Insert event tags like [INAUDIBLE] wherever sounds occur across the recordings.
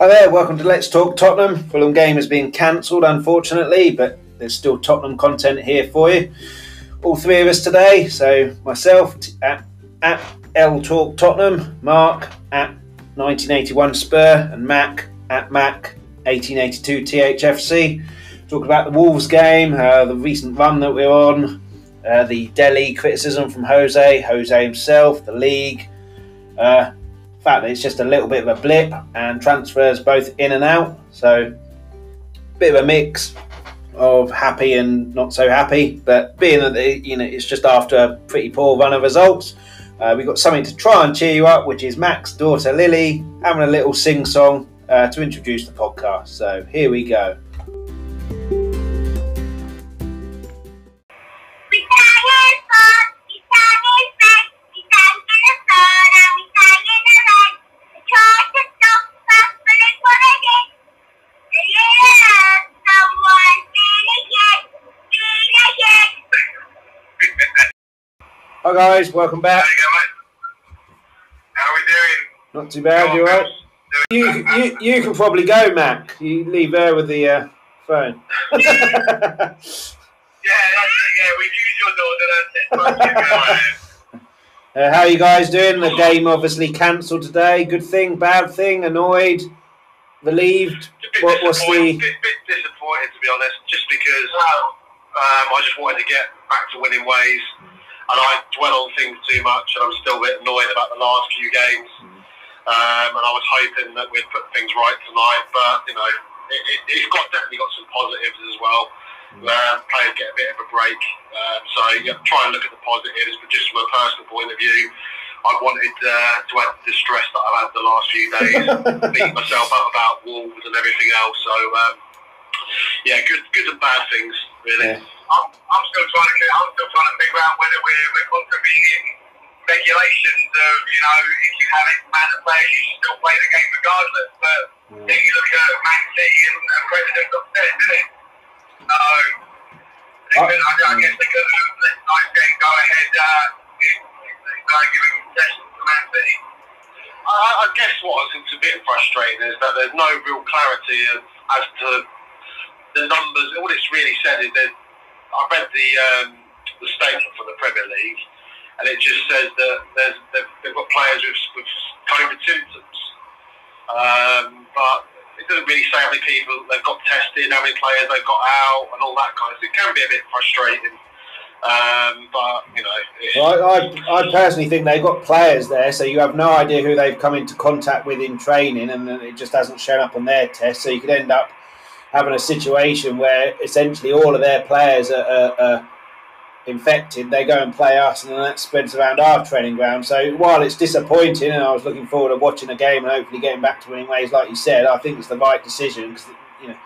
Hi there, welcome to Let's Talk Tottenham. Fulham game has been cancelled, unfortunately, but there's still Tottenham content here for you. All three of us today. So myself at, at L Talk Tottenham, Mark at 1981 Spur, and Mac at Mac 1882 THFC. Talk about the Wolves game, uh, the recent run that we're on, uh, the Dele criticism from Jose, Jose himself, the league. Uh, fact that it's just a little bit of a blip and transfers both in and out. So, a bit of a mix of happy and not so happy. But being that the, you know it's just after a pretty poor run of results, uh, we've got something to try and cheer you up, which is Mac's daughter Lily having a little sing song uh, to introduce the podcast. So here we go. Hi guys, welcome back. How are we doing? Not too bad, you alright? You, you you can probably go, Mac. You leave there with the uh, phone. [LAUGHS] Yeah, that's it. Yeah, we use your daughter, that's it. Uh, how are you guys doing? The game obviously cancelled today. Good thing, bad thing, annoyed, relieved. What was the? bit, bit disappointed to be honest, just because um, I just wanted to get back to winning ways, and I dwell on things too much, and I'm still a bit annoyed about the last few games. Um, and I was hoping that we'd put things right tonight, but you know, it, it, it's got definitely got some positives as well. Um, players get a bit of a break, um, so yeah, try and look at the positives. But just from a personal point of view, I wanted uh, to add the stress that I've had the last few days, [LAUGHS] beat myself up about Wolves and everything else. So um, yeah, good, good and bad things really. Yeah. I'm, I'm still trying to I'm still trying to figure out whether we're, we're contravening regulations of, you know, if you have X amount of players, you should still play the game regardless. But then you look at Man City and, and President's upstairs, isn't it? So, they could, I, I guess they could have let tonight's game go ahead uh, if, if they started giving concessions to Man City. I, I guess what I think's a bit frustrating is that there's no real clarity of, as to the numbers. All it's really said is that I read the um, the statement from the Premier League, and it just says that they've, they've got players with, with COVID symptoms, um, but it doesn't really say how many people they've got tested, how many players they've got out, and all that kind of. thing. It can be a bit frustrating. Um, but you know, Well, I, I personally think they've got players there, so you have no idea who they've come into contact with in training, and it just hasn't shown up on their test. So you could end up having a situation where essentially all of their players are, are, are infected. They go and play us, and then that spreads around our training ground. So while it's disappointing, and I was looking forward to watching a game and hopefully getting back to winning ways, like you said, I think it's the right decision because you know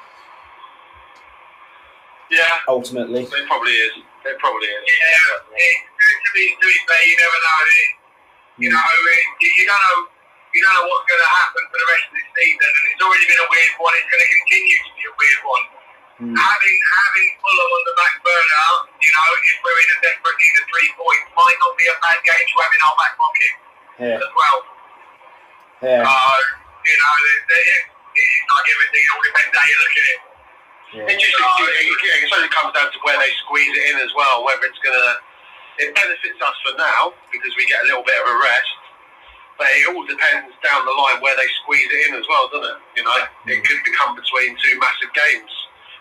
yeah, ultimately. it probably is. It probably is. Yeah, it's good to be, to be fair, you never know. It, you hmm. know, it, you, you don't know, you don't know what's going to happen for the rest of this season, and it's already been a weird one. It's going to continue to be a weird one. Mm. Having having Fulham on the back burner, you know, if we're in a desperate need of three points, might not be a bad game to have in our back pocket Yeah, as well. yeah, So, you know, it, it, it's like everything. It all depends how you look at it. yeah. It just it, it, it only comes down to where they squeeze it in as well. Whether it's gonna, it benefits us for now because we get a little bit of a rest. But it all depends down the line where they squeeze it in as well, doesn't it? You know, it could become between two massive games.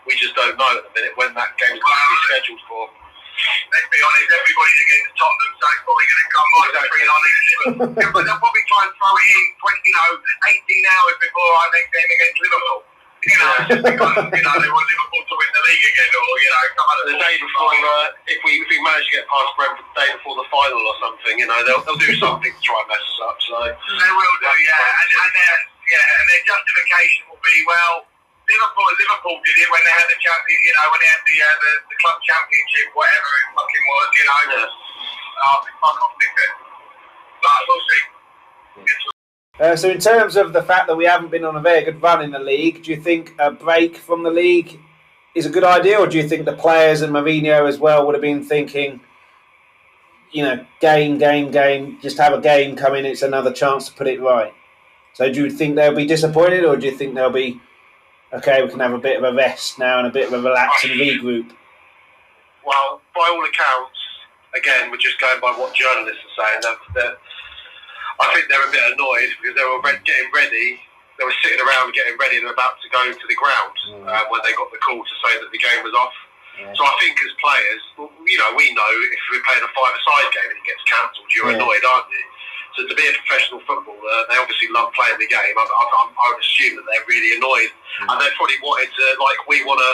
We just don't know at the minute when that game's going to be scheduled for. Let's be honest, everybody's against Tottenham, so it's probably going to come right Exactly. our next Liverpool. But they'll probably try and throw it in 20, you know, 18 hours before our next game against Liverpool. You know, just because, you know, they want Liverpool to win the league again, or, you know, some other The day before, uh, if we if we manage to get past Brentford the day before the final or something, you know, they'll, they'll do something to try and mess us up. So They will do, yeah. And, and, their, yeah, and their justification will be, well, Liverpool, Liverpool did it when they had the champion, you know, when they had the uh, the, the club championship, whatever it fucking was, you know. Yeah. Oh, fuck off, dickhead. But we'll see. Uh, so, in terms of the fact that we haven't been on a very good run in the league, do you think a break from the league is a good idea, or do you think the players and Mourinho as well would have been thinking, you know, game, game, game, just have a game come in, it's another chance to put it right? So do you think they'll be disappointed, or do you think they'll be okay? We can have a bit of a rest now and a bit of a relax and regroup. Well, by all accounts, again, we're just going by what journalists are saying. They're, they're, I think they're a bit annoyed because they were getting ready. They were sitting around getting ready and about to go to the ground Mm. uh, when they got the call to say that the game was off. Yeah. So I think as players, well, you know, we know if we're playing a five-a-side game and it gets cancelled, you're Yeah. annoyed, aren't you? So to be a professional footballer, they obviously love playing the game. I, I, I, would assume that they're really annoyed, and they probably wanted to, like we want to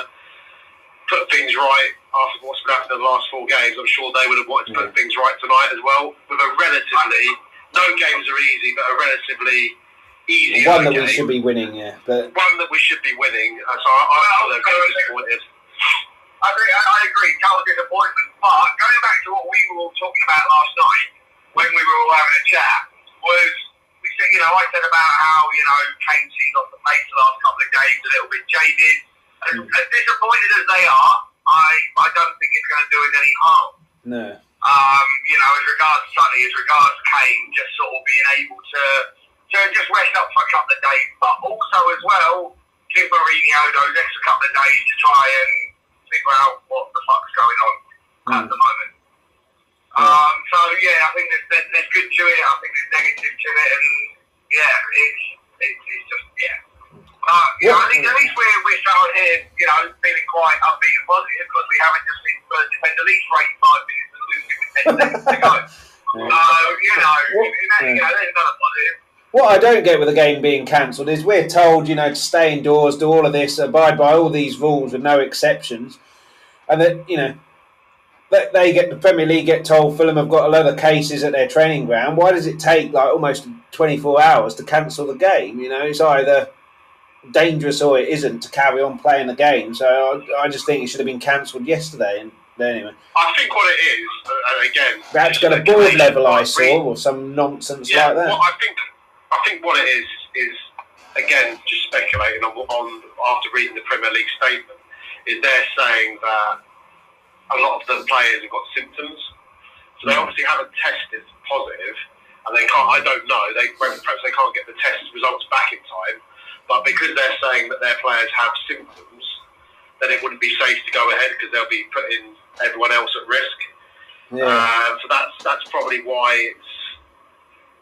put things right after what's been happening in the last four games. I'm sure they would have wanted to put things right tonight as well. With a relatively, no games are easy, but a relatively easy One that we should be winning, yeah. But one that we should be winning. Uh, so I, I feel they're very disappointed. I agree, I, I agree. Total disappointment. But going back to what we were all talking about last night, when we were all having a chat, was we said, you know, I said about how you know Kane seemed off the pace the last couple of games, a little bit jaded. As, as disappointed as they are, I I don't think it's going to do us any harm. no, Um, you know, as regards Sonny, as regards Kane, just sort of being able to to just rest up for a couple of days, but also as well give Mourinho those extra couple of days to try and figure out what the fuck's going on at Mm. the moment. Um, so yeah, I think there's, there's, there's good to it. I think there's negative to it, and yeah, it's it's, it's just yeah. Uh, you know, I think at least we're we're starting here, you know, feeling quite upbeat and positive because we haven't just been Spurs defend the lead for 85 minutes and losing with 10 seconds to go. Yeah. So you know, What-. What I don't get with the game being cancelled is we're told, you know, to stay indoors, do all of this, abide by all these rules with no exceptions, and that you know that they get the Premier League get told Fulham have got a lot of cases at their training ground. Why does it take like almost twenty four hours to cancel the game? You know, it's either dangerous or it isn't to carry on playing the game. So I, I just think it should have been cancelled yesterday. And but anyway, I think what it is, uh, and again, that's got a board level I saw or some nonsense Yeah, like that. well, I think I think what it is is again just speculating on, on after reading the Premier League statement is they're saying that a lot of the players have got symptoms, so they Mm. obviously haven't tested positive, and they can't. I don't know. They perhaps they can't get the test results back in time, but because they're saying that their players have symptoms, then it wouldn't be safe to go ahead because they'll be putting everyone else at risk. yeah. Uh, so that's that's probably why it's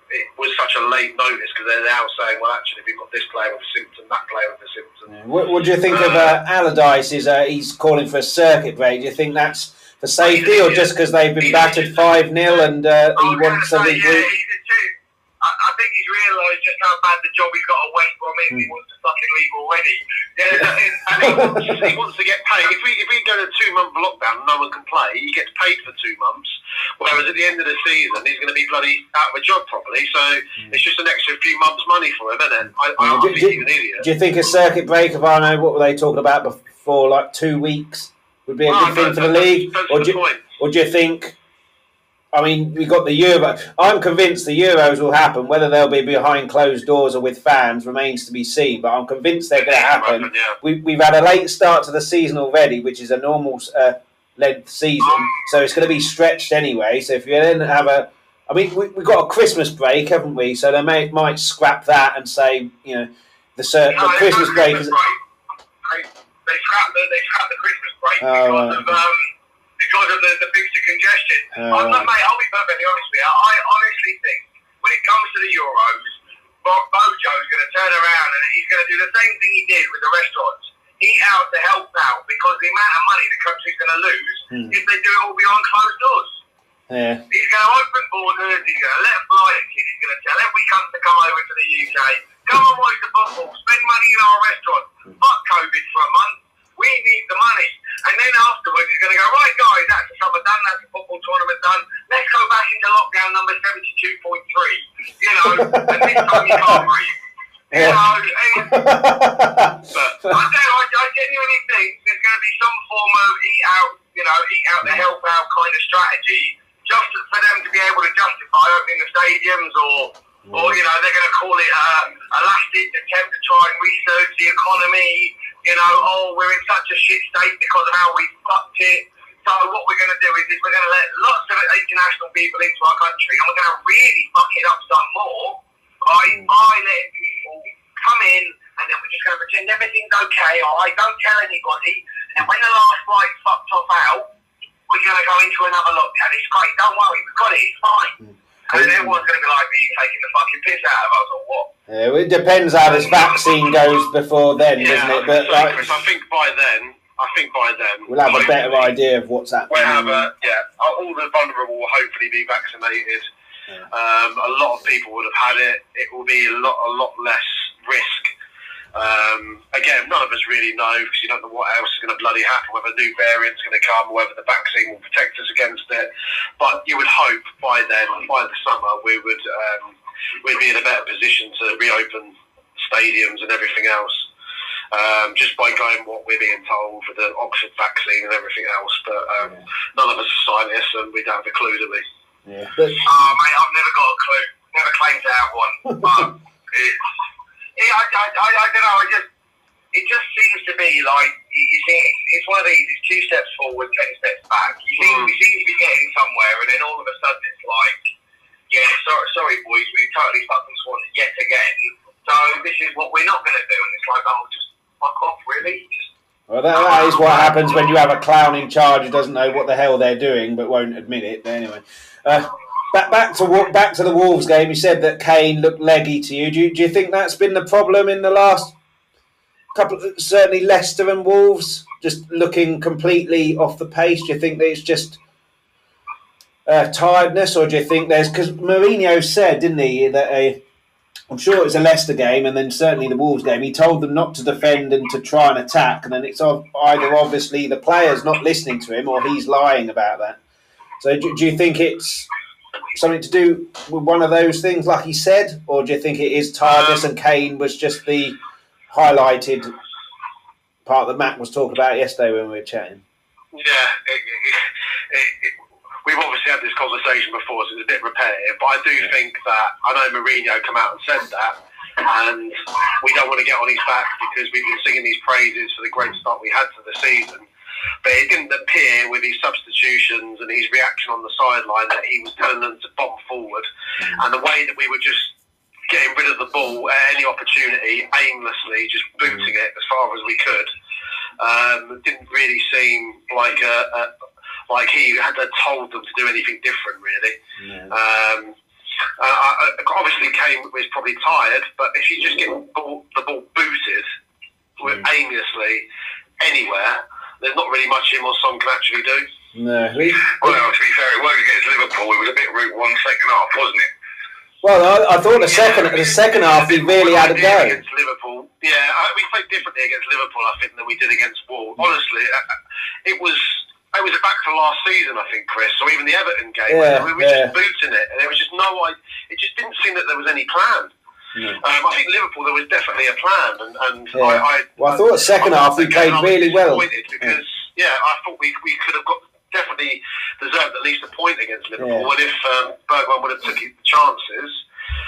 it was such a late notice because they're now saying, well, actually, we've got this player with a symptom, that player with a symptom. What, what do you think of uh, Allardyce? Is uh, he's calling for a circuit break? Do you think that's for safety, or just because they've been battered five 0 and uh, he I was gonna wants to say, yeah, I, I think he's realised just how bad the job he's got at West Brom is. He Hmm. wants to fucking leave already. Yeah, and, And he wants, [LAUGHS] he wants to get paid. If we if we go to two month lockdown, and no one can play. He gets paid for two months. Whereas at the end of the season, he's going to be bloody out of a job probably. So it's just an extra few months' money for him, isn't it? I, I, do- think do- he's an idiot. Do you think a circuit breaker? I know what were they talking about before, like two weeks, would be a Oh, good thing no, for the league, or do, the you, point. or do you think? I mean, we got the Euro. I'm convinced the Euros will happen. Whether they'll be behind closed doors or with fans remains to be seen. But I'm convinced they're going to happen. Yeah. we, we've had a late start to the season already, which is a normal uh, length season, so it's going to be stretched anyway. So if you then have a, I mean, we, we've got a Christmas break, haven't we? So they may might scrap that and say, you know, the, No, Christmas break is. They, they scrapped the they scrapped the Christmas break Oh, because right. of um because of the, the fixture congestion. Oh, I'm not, mate. I'll be perfectly honest with you. I honestly think when it comes to the Euros, Bo- Bojo's going to turn around and he's going to do the same thing he did with the restaurants. Eat out to help out because the amount of money the country's going to lose Hmm. if they do it all behind closed doors. Yeah, He's going to open borders. He's going to let fly a kid. He's going to tell every cunt to come over to the UK. Come and watch the football. Spend money in our restaurant. Fuck COVID for a month. We need the money. And then afterwards, he's going to go, right, guys, that's the summer done. That's the football tournament done. Let's go back into lockdown number 72.3. You know, and this time you can't breathe. You Yeah. know, and [LAUGHS] But I, I, I genuinely think there's going to be some form of eat out, you know, eat out to help out kind of strategy, just for them to be able to justify opening the stadiums, or, or mm. you know, they're going to call it a, a last-ditch attempt to try and resurge the economy. You know, oh, we're in such a shit state because of how we fucked it. So what we're going to do is, is we're going to let lots of international people into our country, and we're going to really fuck it up some more by mm. by letting people come in and then we're just going to pretend everything's okay. All right, don't tell anybody. And when the last light fucked off out, we're going to go into another lockdown. It's great. Don't worry, we've got it. It's fine. And then everyone's going to be like, are you taking the fucking piss out of us or what? Yeah, well, it depends how this vaccine goes before then, doesn't it? But like, Chris, I think by then, I think by then we'll have a better idea of what's happening. We'll have a yeah. All the vulnerable will hopefully be vaccinated. Yeah. Um, a lot of people would have had it. It will be a lot, a lot less risk. Um, again, none of us really know because you don't know what else is going to bloody happen, whether a new variants going to come, whether the vaccine will protect us against it. But you would hope by then, by the summer, we would um, we'd be in a better position to reopen stadiums and everything else. Um, just by going what we're being told with the Oxford vaccine and everything else, but um, none of us are scientists and we don't have a clue, do we? Yeah. But, Oh, mate, I've never got a clue. Never claimed to have one. [LAUGHS] But it, it, I, I, I, I don't know. I just, it just seems to be like you, you see, it's, it's one of these. It's two steps forward, ten steps back. You seem, Mm. we seem to be getting somewhere, and then all of a sudden it's like, yeah, sorry, sorry, boys, we've totally fucked this one yet again. So this is what we're not going to do, and it's like, oh, just fuck off, really. Just well, that, that is what happens when you have a clown in charge who doesn't know what the hell they're doing but won't admit it. But anyway, uh, back back to back to the Wolves game. You said that Kane looked leggy to you. Do you, do you think that's been the problem in the last couple? Certainly, Leicester and Wolves just looking completely off the pace. Do you think that it's just uh, tiredness, or do you think there's because Mourinho said, didn't he, that a I'm sure it was a Leicester game, and then certainly the Wolves game. He told them not to defend and to try and attack, and then it's either obviously the players not listening to him or he's lying about that. So do, do you think it's something to do with one of those things, like he said, or do you think it is tiredness um, and Kane was just the highlighted part that Matt was talking about yesterday when we were chatting? Yeah, it, it, it, it, we've obviously had this conversation before, so it's a bit repetitive. But I do think that I know Mourinho come out and said that, and we don't want to get on his back because we've been singing these praises for the great start we had to the season. But it didn't appear with his substitutions and his reaction on the sideline that he was telling them to bomb forward, and the way that we were just getting rid of the ball at any opportunity, aimlessly, just booting it as far as we could. Um, didn't really seem like a, a like he had told them to do anything different, really. Um, uh, I- I- obviously, Kane was probably tired, but if you just get the ball, the ball booted with aimlessly anywhere, there's not really much him or Son can actually do. No, well, to be fair, it was against Liverpool. It was a bit route one second half, wasn't it? well, I, I thought the second the second half he really had a go. against Liverpool. Yeah, I- we played differently against Liverpool, I think, than we did against Wolves. Honestly, uh, uh, it was. It was back to last season, I think, Chris, or even the Everton game. Yeah, we were yeah. just booting it, and there was just no. I, it just didn't seem that there was any plan. No. Um, I think Liverpool, there was definitely a plan, and, and Yeah. I, I. Well, I thought the second I- half we played really well. Because yeah, I thought we we could have got definitely deserved at least a point against Liverpool. Yeah. And if um, Bergwijn would have took the chances,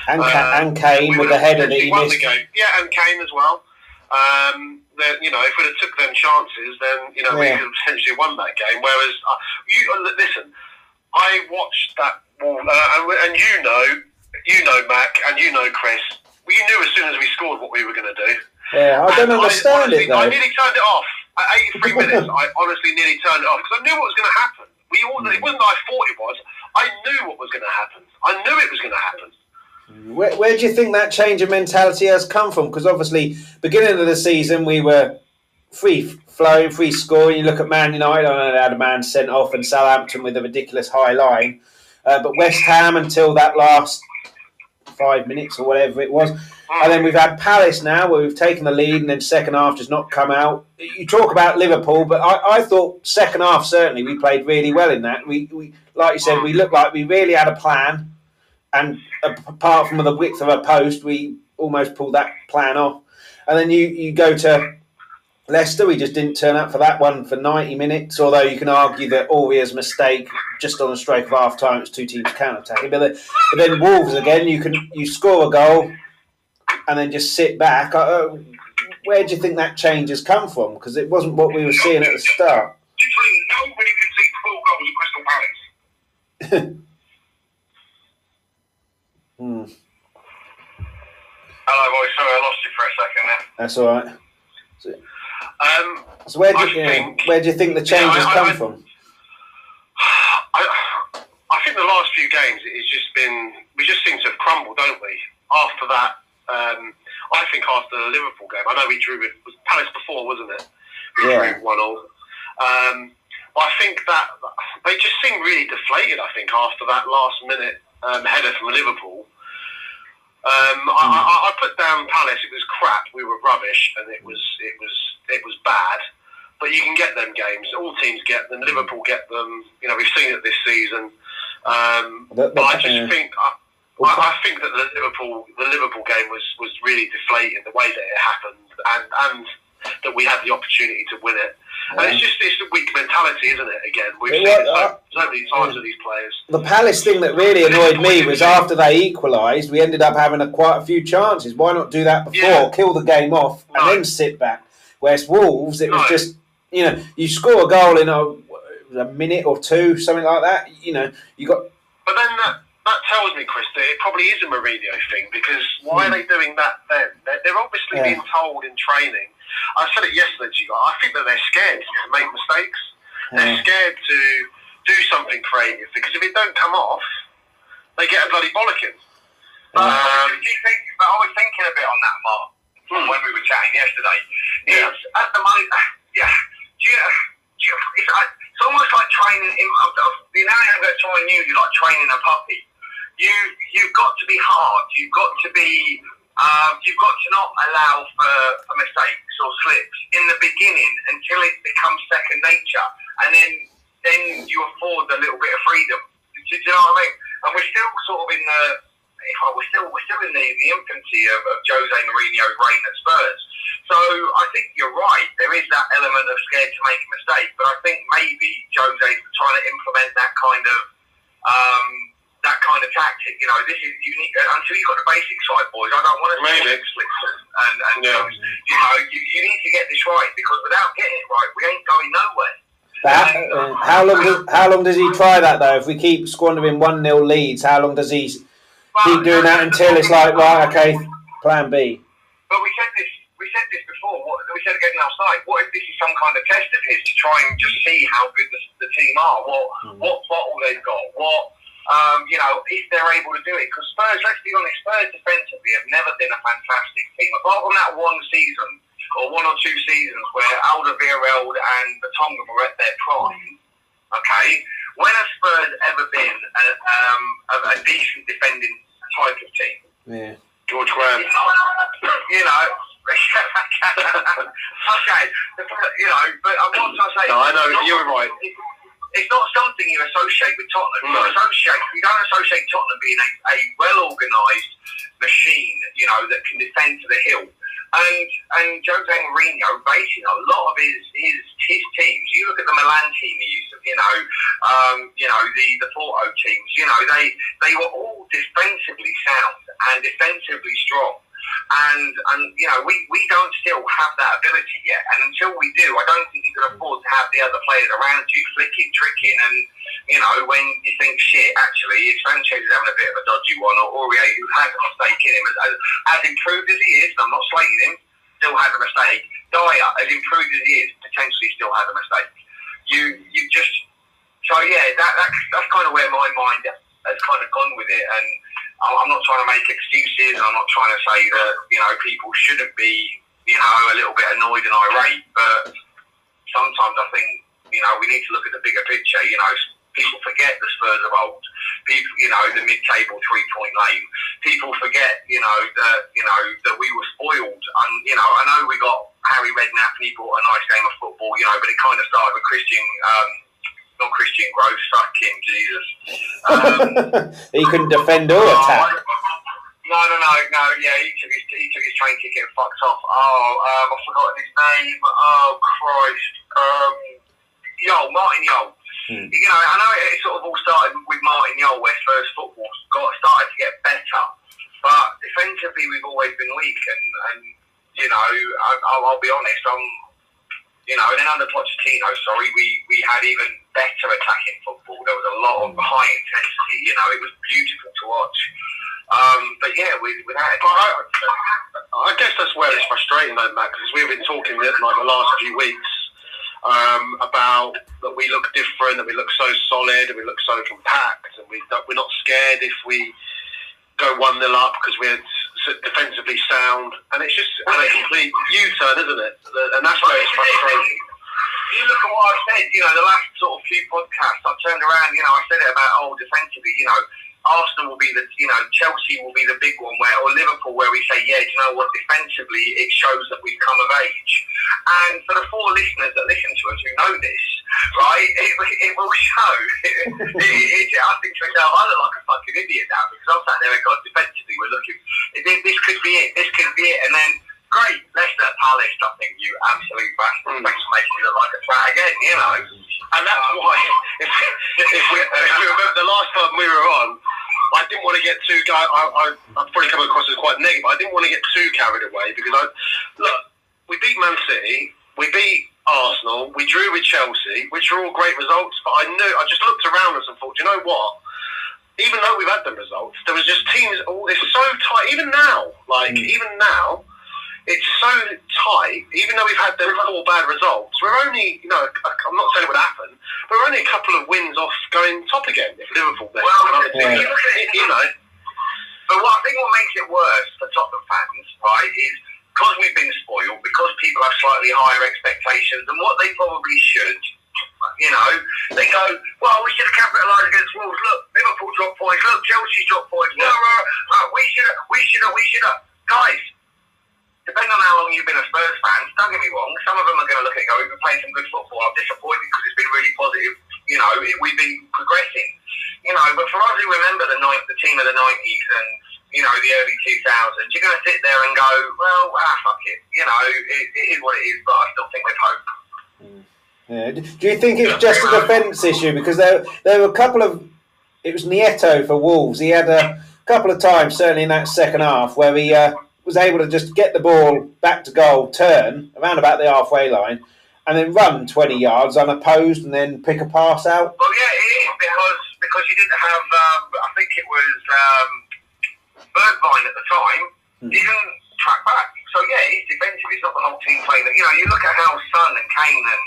And, Ka- uh, and Kane with would the have header that he missed. the game. Yeah, and Kane as well. Um, that you know, if we'd have took them chances, then you know we could have potentially won that game. Whereas uh, you uh, listen, I watched that, uh, and, and you know, you know, Mac, and you know, Chris. We knew as soon as we scored what we were going to do. Yeah, I don't And understand honestly, it though. I nearly turned it off. At 83 [LAUGHS] minutes, I honestly nearly turned it off because I knew what was going to happen. We all, it wasn't I thought it was. I knew what was going to happen. I knew it was going to happen. Where, where do you think that change of mentality has come from? Because obviously, beginning of the season, we were free flowing, free scoring. You look at Man United, I know they had a man sent off, and Southampton with a ridiculous high line. Uh, but West Ham until that last five minutes or whatever it was. And then we've had Palace now, where we've taken the lead, and then second half does not come out. You talk about Liverpool, but I, I thought second half certainly we played really well in that. We, we like you said, we looked like we really had a plan, and apart from the width of a post, we almost pulled that plan off. And then you, you go to Leicester, we just didn't turn up for that one for 90 minutes, although you can argue that Aurier's mistake, just on the stroke of half time, it's two teams counter attacking. But, then- but then Wolves again, you can you score a goal and then just sit back. Uh, where do you think that change has come from? Because it wasn't what we were seeing at the start. Literally nobody see four goals at Crystal Palace. [LAUGHS] Hmm. Hello, boys. Sorry, I lost you for for a second there. That's all right. So, Um, so where do I you, yeah, think- where do you think the changes I- I- come I- from? [SIGHS] I, I think the last few games it's just been we just seem to have crumbled, don't we? After that, um, I think after the Liverpool game, I know we drew with was Palace before, wasn't it? We Yeah. drew one all. Um, but I think that they just seem really deflated. I think after that last minute um, header from Liverpool. Um, I, I, I put down Palace. It was crap. We were rubbish, and it was it was it was bad. But you can get them games. All teams get them. Liverpool get them. You know, we've seen it this season. Um, but I just uh, think I, I, I think that the Liverpool the Liverpool game was, was really deflating the way that it happened, and and that we had the opportunity to win it. And it's just it's a weak mentality, isn't it? Again, we've It seen it so, uh, so many times with these players. The Palace thing that really annoyed me was after they equalised, we ended up having a, quite a few chances. Why not do that before, Yeah. kill the game off, and No. then sit back? Whereas Wolves, it was No. just you know you score a goal in a, a minute or two, something like that. You know you got But then that, that tells me, Chris, that it probably is a Mourinho thing because why are they doing that then? They're, they're obviously Hmm. Yeah. being told in training. I said it yesterday to you. I think that they're scared to make mistakes. They're scared to do something creative because if it don't come off, they get a bloody bollocking. But, Um, think, I was thinking a bit on that, Mark, from Hmm. when we were chatting yesterday. Yeah. It's at the moment, yeah. Do you, do you, it's, it's almost like training. In, of, of, the analogy I'm going to try and use is like training a puppy. You you've got to be hard. You've got to be. Um, you've got to not allow for, for mistakes or slips in the beginning until it becomes second nature, and then then you afford a little bit of freedom. Do, do you know what I mean? And we're still sort of in the oh, we're still we're still in the, the infancy of, of Jose Mourinho's reign at Spurs. So I think you're right. There is that element of scared to make a mistake, but I think maybe Jose's trying to implement that kind of um, that kind of tactic. You know, this is unique until you've got the basics right, boys. I don't want to Maybe. see slips and, and, and Yeah. um, you know you, you need to get this right because without getting it right, we ain't going nowhere. But how, how long? Does, how long does he try that though? If we keep squandering one 0 leads, how long does he keep doing that until it's like right? Okay, plan B. But we said this. We said this before. What, we said again last night. What if this is some kind of test of his to try and just see how good the, the team are? What what bottle they've got? What um, you know if they're able to do it? Because Spurs, let's be honest, Spurs defensively have never been a fantastic team. Apart from that one season or one or two seasons where Alderweireld and Vertonghen were at their prime. Okay, when have Spurs ever been a, um, a, a decent defending type of team? Yeah. George Graham. [COUGHS] you know. [LAUGHS] okay, you know, but I'm not trying to say. No, I know, you're right. It's, not something you associate with Tottenham. You No. associate, you don't associate Tottenham being a, a well organised machine, you know, that can defend to the hill. And and Jose Mourinho basing a lot of his his his teams. You look at the Milan team he used to, you know, um, you know the the Porto teams. You know they they were all defensively sound and defensively strong. And and you know we, we don't still have that ability yet. And until we do, I don't think you can afford to have the other players around you flicking, tricking, and you know when you think shit, actually, if Sanchez is having a bit of a dodgy one, or Aurier who has a mistake in him, as, as improved as he is, I'm not slating him, still has a mistake. Dier, as improved as he is, potentially still has a mistake. You you just so yeah, that, that that's kind of where my mind has kind of gone with it, and I'm not trying to make excuses. I'm not trying to say that you know people shouldn't be you know a little bit annoyed and irate, but sometimes I think you know we need to look at the bigger picture. You know, people forget the Spurs of old. People, you know, the mid-table three-point lane. People forget, you know, that you know that we were spoiled. And you know, I know we got Harry Redknapp and he brought a nice game of football. You know, but it kind of started with Christian. Um, not Christian Gross, fuck him, Jesus. [LAUGHS] Um, he couldn't defend or attack. no, no, no, no. Yeah, he took his he took his train ticket and fucked off. Oh, um, I've forgotten his name. Oh Christ. Um, Yo, Martin Jol. Hmm. You know, I know it sort of all started with Martin Jol, where first football got started to get better, but defensively we've always been weak, and, and you know, I, I'll, I'll be honest, I'm. You know, and then under Pochettino, sorry, we, we had even better attacking football. There was a lot of high intensity. You know, it was beautiful to watch. Um, but yeah, with, without But I, I guess that's where it we've been talking like the last few weeks um, about that we look different, that we look so solid, and we look so compact, and we we're not scared if we go one nil up because we're defensively sound, and it's just a complete U-turn, isn't it? And that's where it's frustrating. You look at what I've said, you know, the last sort of few podcasts, I turned around, you know, I said it about, oh, defensively, you know, Arsenal will be the, you know, Chelsea will be the big one, where or Liverpool, where we say, yeah, do you know what? Defensively, it shows that we've come of age. And for the four listeners that listen to us who know this, right, [LAUGHS] it, it will show. [LAUGHS] it, it, I think to myself, I look like a fucking idiot now because I'm sat there and God, defensively, we're looking. This could be it. This could be it. And then great, Leicester, Palace, I think you absolute bastard. Thanks for making me look like a twat again, you know. And that's why, if, if, we, if we remember the last time we were on, I didn't want to get too. I, I, I've probably come across as quite negative. But I didn't want to get too carried away because I look. We beat Man City. We beat Arsenal. We drew with Chelsea, which are all great results. But I knew. I just looked around us and thought, you know what? Even though we've had the results, there was just teams. Oh, it's so tight. Even now, like mm. even now, it's so tight. Even though we've had the four bad results, we're only, you know, I'm not saying it would happen, but we're only a couple of wins off going top again if Liverpool. Well, yeah. you look at it, you know. But what I think what makes it worse for Tottenham fans, right, is because we've been spoiled, because people have slightly higher expectations than what they probably should. You know, they go, well, we should have capitalised against Wolves. Look, Liverpool dropped points. Look, Chelsea dropped points. Yeah. uh, we should have, we should have, we should have. Guys, depending on how long you've been a Spurs fan, don't get me wrong, some of them are going to look at it and go, we've been playing some good football. I'm disappointed because it's been really positive. You know, it, we've been progressing. You know, but for us who remember the, night, the team of the 90s and, you know, the early 2000s, you're going to sit there and go, well, ah, fuck it. You know, it, it is what it is, but I still think there's hope. Yeah. Do you think it's just a defence issue? Because there, there were a couple of. It was Neto for Wolves. He had a couple of times, certainly in that second half, where he uh, was able to just get the ball back to goal, turn around about the halfway line, and then run 20 yards unopposed and then pick a pass out? Well, yeah, it is because because you didn't have, um, I think it was um, Bergwijn at the time, hmm. didn't track back. So, yeah, it's defensive, it's not the whole team playing. You know, you look at how Son and Kane and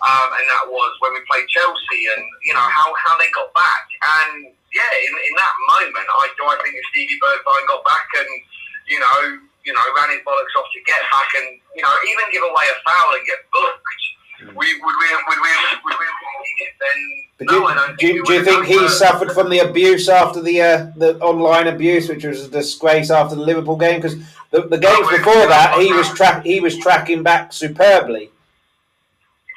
um, and that was when we played Chelsea, and you know how, how they got back. And yeah, in, in that moment, I do I think if Stevie Bergwijn got back and you know, you know, ran his bollocks off to get back and, you know, even give away a foul and get booked. Mm. We, would we would we would we it? Then no, do, don't do, do you think he suffered from the abuse after the uh, the online abuse, which was a disgrace after the Liverpool game? Because the, the games no, before that, he was track he was tracking back superbly.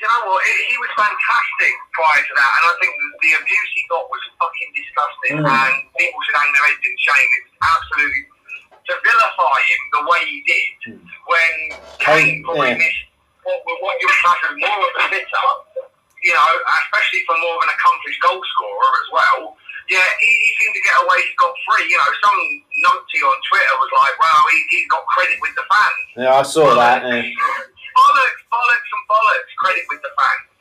You know what? He was fantastic prior to that, and I think the abuse he got was fucking disgusting, mm. and people should hang their heads in shame. It was absolutely to vilify him the way he did hmm. when Kane probably yeah. missed what, what you would class as more of a sitter, you know, especially for more of an accomplished goal scorer as well. Yeah, he, he seemed to get away scot free. You know, some numpty on Twitter was like, "Wow, he, he's got credit with the fans." Yeah, I saw that. Yeah. Bollocks, bollocks, and bollocks. Credit with the fans.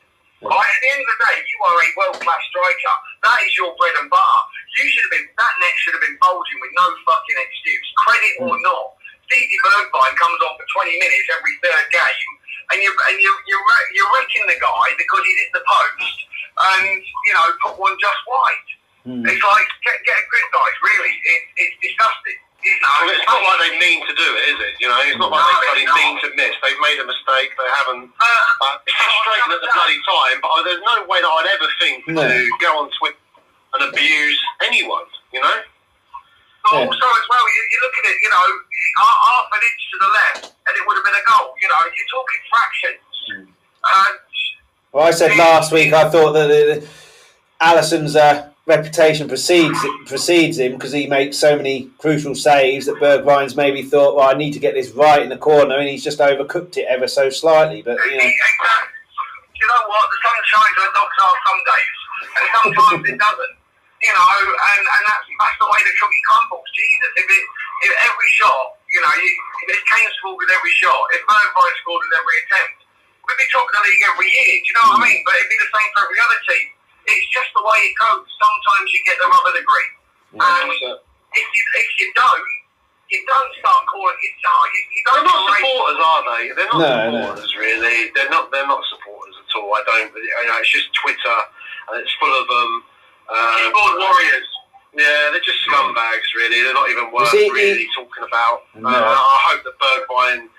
Right, at the end of the day, you are a world class striker. That is your bread and butter. You should have been that neck should have been bulging with no fucking excuse, credit or hmm. not. Stevie Bergwijn comes on for 20 minutes every third game, and you and you you're, you're wrecking the guy because he hit the post and you know put one just wide. Mm. It's like get get a grip, guys. Really, it, it's disgusting. Well, it's not like they mean to do it, is it? You know, it's not like no, they bloody mean to miss. They've made a mistake. They haven't. Uh, uh, it's frustrating at the bloody time, but there's no way that I'd ever think no. to go on Twitter and abuse anyone. You know. Yeah. Also, as well, you, you look at it. You know, half an inch to the left, and it would have been a goal. You know, you're talking fractions. Mm. And, well, I said last week I thought that uh, Alisson's. Uh, reputation precedes precedes him because he makes so many crucial saves that Bergwijn's maybe thought, well, I need to get this right in the corner, and he's just overcooked it ever so slightly. But you know, you know what? The sun shines where dogs are some days, and sometimes it doesn't. You know, and, and that's that's the way the cookie crumbles. Jesus, if it if every shot, you know, if Kane scored with every shot, if Bergwijn scored with every attempt, we'd be talking the league every year. Do you know what I mean? But it'd be the same for every other team it's just the way it goes. Sometimes you get the rub of the green. Yeah, and if you, if you don't, you don't start calling. You, you, you don't they're not supporters, are they? They're not No, no. supporters, really. They're not. They're not supporters at all. I don't. You know, it's just Twitter, and it's full of them. Uh, Keyboard warriors. yeah, they're just scumbags, really. They're not even worth see, really talking about. No. Uh, I hope that Bergwijn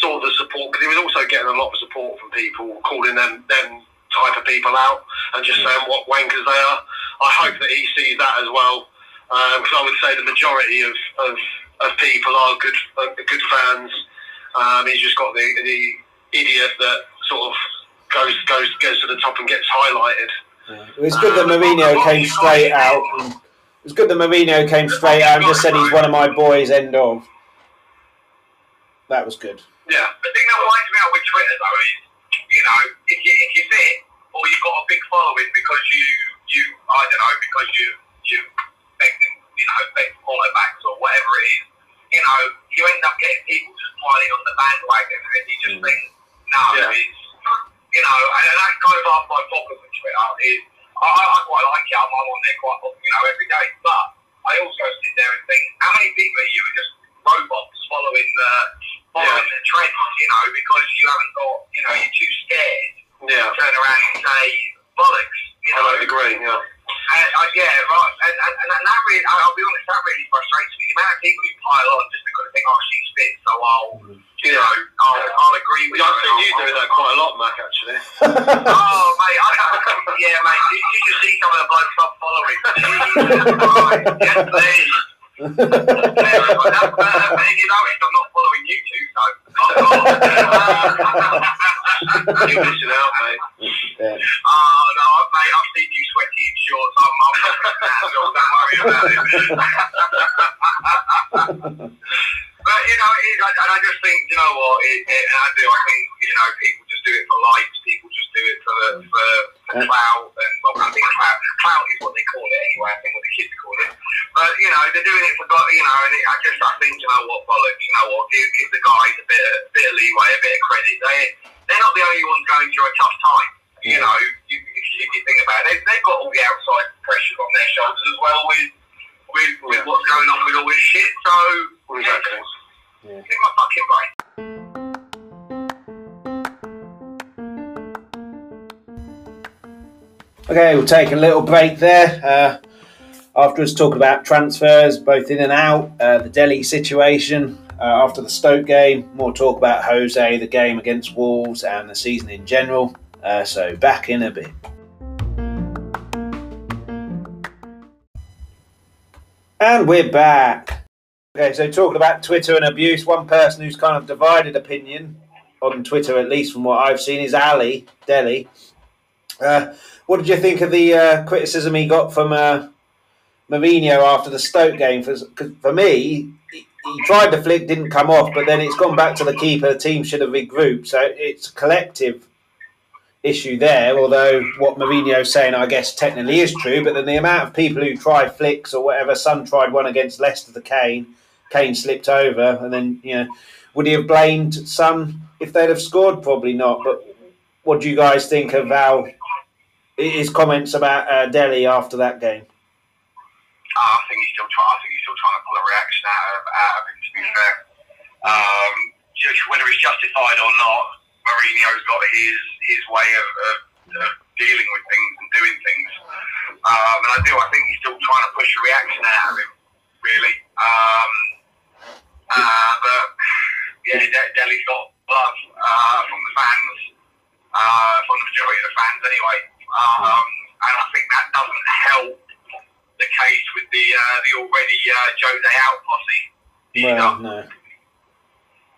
saw the support because he was also getting a lot of support from people calling them them type of people out and just saying what wankers they are. I hope that he sees that as well um, because I would say the majority of, of, of people are good are good fans. Um, he's just got the, the idiot that sort of goes goes goes to the top and gets highlighted. It was um, good that Mourinho came straight out. And it was good that Mourinho came straight out and just said he's one of my boys. End of. That was good. Yeah, The thing that winds me up with Twitter though is, you know, if you if you fit or you've got a big following because you you I don't know because you you beg them, you know beg follow backs or whatever it is, you know, you end up getting people just piling on the bandwagon and you just Mm. think, no, Yeah. it's you know, and, that's kind of half my problem with Twitter is I, I quite like it. I'm, I'm on there quite often, you know, every day, but I also sit there and think, how many people are you are just robots following the following the trends, you know, because you haven't got, you know, you're too scared yeah, to turn around and say bollocks, you I know. would agree. Yeah, And, uh, yeah, right. And, and, and that- that really, I'll be honest, that really frustrates me. The amount of people who pile on just because they think, oh, she's fit, so I'll, you know, I'll, I'll agree with yeah her. I've seen you I'll- do that quite a lot, Mac. Actually. [LAUGHS] Oh, mate, I, yeah, mate, you, you should see some of the blokes I'm following. Jesus Christ, yes, please. Yeah, but that, you know, I'm not following you two, so. You're missing out, mate. Yeah. Oh no, mate, I've seen you sweaty in shorts. [LAUGHS] I'm, I'm not don't worry about it. but you know, it, I, and I just think, you know what, it, it, and I do. I think you know, people just do it for likes. People just do it for the mm. for, for clout, and well, I think clout, clout is what they call it anyway. I think what the kids call it. But you know, they're doing it for You know, and it, I just I think, you know what, bollocks. You know what, give, give the guys a bit of, bit of leeway, a bit of credit. They they're not the only ones going through a tough time. You know, you, if, you, if you think about it, they've, they've got all the outside pressure on their shoulders as well with with, with what's going on with all this shit. So Exactly. Yeah. give my fucking break. Okay, we'll take a little break there. Uh, afterwards, talk about transfers, both in and out, uh, the Dele situation uh, after the Stoke game, more talk about Jose, the game against Wolves, and the season in general. Uh, so, back in a bit. And we're back. Okay, so talking about Twitter and abuse, one person who's kind of divided opinion on Twitter, at least from what I've seen, is Alli Delhi. Uh, what did you think of the uh, criticism he got from uh, Mourinho after the Stoke game? For, for me, he, he tried the flick, didn't come off, but then it's gone back to the keeper. The team should have regrouped. So it's a collective issue there. Although what Mourinho's saying, I guess, technically is true. But then the amount of people who try flicks or whatever, Son tried one against Leicester the Kane. Kane slipped over, and then you know, would he have blamed Son if they'd have scored? Probably not. But what do you guys think of how his comments about uh, Dele after that game? Uh, I think he's still trying. I think he's still trying to pull a reaction out of, out of it. To be fair, um, just whether it's justified or not, Mourinho's got his his way of, of, of dealing with things and doing things, um, and I do. I think he's still trying to push a reaction out of him. Really, um, uh, but yeah, De- Dele's got love uh, from the fans, uh, from the majority of the fans anyway, um, and I think that doesn't help the case with the uh, the already uh, Jose out posse. Well, no.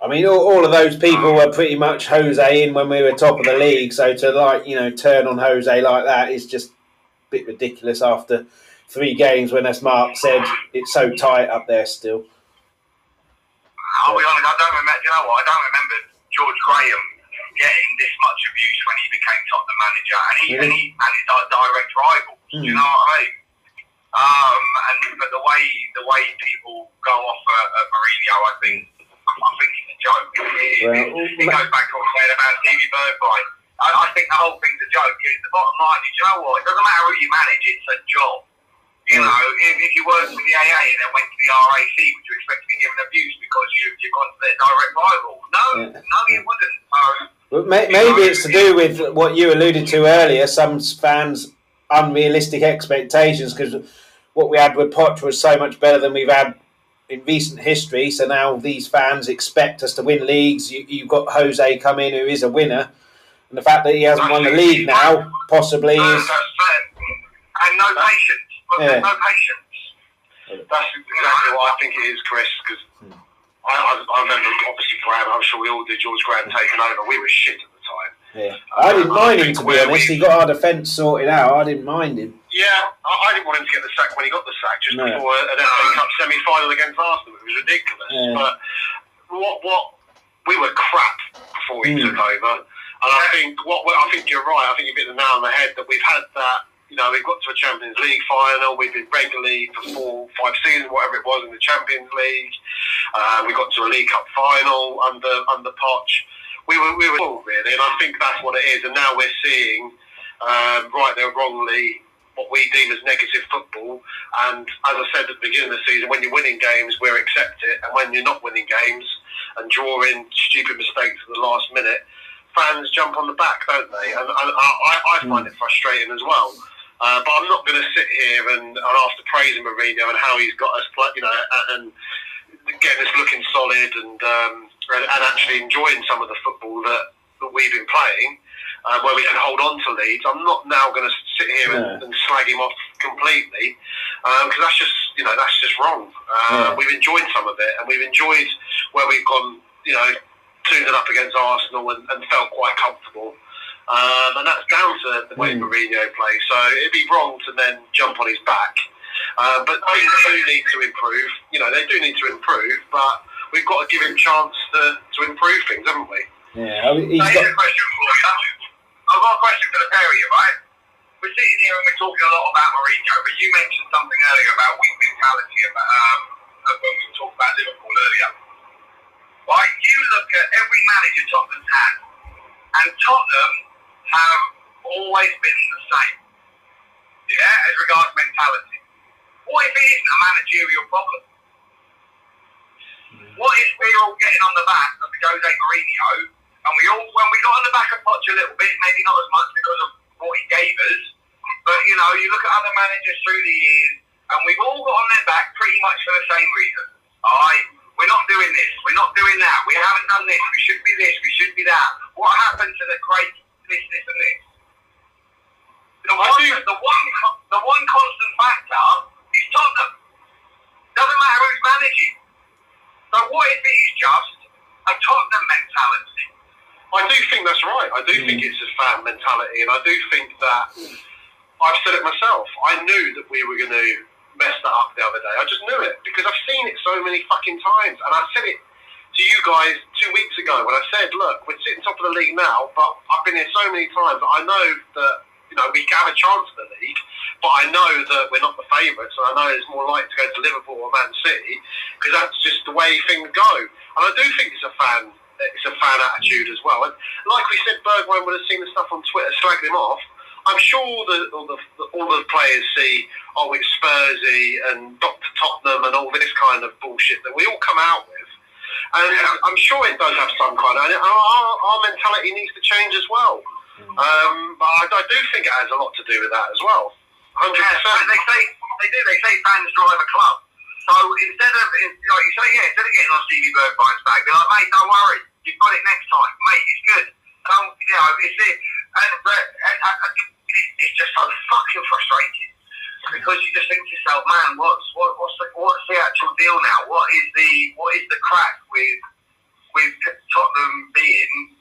I mean, all, all of those people were pretty much Jose in when we were top of the league. So to like you know turn on Jose like that is just a bit ridiculous after three games. When, as Mark said, it's so tight up there still. I'll be honest, I don't remember. You know what? I don't remember George Graham getting this much abuse when he became Tottenham manager, and he and, he, and his di- direct rivals. Hmm. You know what I mean? Um, and but the way the way people go off at, at Mourinho, I think I think it's a joke. It, it- Well, it, it goes back to what said about Stevie Bergwijn. I, I think the whole thing's a joke. The bottom line is, you know what? It doesn't matter who you manage; it's a job. You You know, if, if you worked for the AA and then went to the RAC, would you expect to be given abuse because you, you've gone to their direct rival? No, Yeah. no, you wouldn't. So, But may, maybe it's to do with what you alluded to earlier. Some fans' unrealistic expectations because what we had with Poch was so much better than we've had in recent history. So now these fans expect us to win leagues. You, you've got Jose come in, who is a winner, and the fact that he hasn't won the league now possibly no, is. that's fair. And no patience. But Yeah. no patience. That's exactly what I think it is, Chris. Because hmm. I, I, I remember, obviously, Graham. I'm sure we all did. George Graham taking over. We were shit at the time. Yeah. I didn't mind him to be honest. He got our defence sorted out. I didn't mind him. Yeah, I, I didn't want him to get the sack when he got the sack, just No. before an FA Cup semi-final against Arsenal. It was ridiculous. Yeah. But what what we were crap before he Mm. took over, and I think what I think you're right. I think you hit the nail on the head that we've had that. You know, we've got to a Champions League final. We've been regularly for four, five seasons, whatever it was in the Champions League. Uh, we got to a League Cup final under under Poch. We were we were full really, and I think that's what it is. And now we're seeing, um, rightly or wrongly, what we deem as negative football. And as I said at the beginning of the season, when you're winning games, we accept it, and when you're not winning games and drawing stupid mistakes at the last minute, fans jump on the back, don't they? And, and I, I find it frustrating as well. Uh, but I'm not going to sit here and, and after praising Mourinho and how he's got us, play, you know, and getting us looking solid and, um, and and actually enjoying some of the football that, that we've been playing, uh, where we can hold on to leads. I'm not now going to sit here and, Yeah. and slag him off completely because that's just you know that's just wrong. Uh, Yeah. We've enjoyed some of it and we've enjoyed where we've gone, you know, two 0 up against Arsenal and, and felt quite comfortable. Um, and that's down to the way Mm. Mourinho plays. So it'd be wrong to then jump on his back. Uh, but things do need to improve. You know, they do need to improve, but we've got to give him chance to, to improve things, haven't we? Yeah, I mean, he's So here's got. a question for you. I've got a question for the pair of you, right? We're sitting here and we're talking a lot about Mourinho, but you mentioned something earlier about weak mentality about, um, when we talked about Liverpool earlier. Right, you look at every manager Tottenham's had, and Tottenham have always been the same. Yeah, as regards mentality. What if it isn't a managerial problem? Hmm. What if we're all getting on the back of Jose Mourinho, and we all, when we got on the back of Poch a little bit, maybe not as much because of what he gave us, but you know, you look at other managers through the years, and we've all got on their back pretty much for the same reason. Alright, we're not doing this, we're not doing that, we haven't done this, we should be this, we should be that. What happened to the great this, this, and this? The I one, do- the one, co- the one constant factor is Tottenham. Doesn't matter who's managing. So what if it is just a Tottenham mentality? I do think do think it's a fan mentality, and I do think that I've said it myself. I knew that we were going to mess that up the other day. I just knew it because I've seen it so many fucking times, and I said it to you guys two weeks ago when I said, "Look, we're sitting top of the league now, but I've been here so many times I know that you know we have a chance at the league, but I know that we're not the favourites, and I know it's more likely to go to Liverpool or Man City because that's just the way things go. And I do think it's a fan, it's a fan attitude as well. And like we said, Bergwijn would have seen the stuff on Twitter slagging him off. I'm sure that all the, all the players see, oh, it's Spursy and Dr. Tottenham and all this kind of bullshit that we all come out with. And I'm sure it does have some kind of, and our, our, our mentality needs to change as well. Um, but I, I do think it has a lot to do with that as well. 100%. Yeah, they say they do. They say fans drive a club. So instead of like you say, yeah, instead of getting on Stevie Bergwijn's back, they're like, mate, don't worry, you've got it next time, mate. It's good. Don't, you know, it's it. And, but and, and, it's- just so fucking frustrating because you just think to yourself, man, what's what, what's the what's the actual deal now? What is the what is the crack with with Tottenham being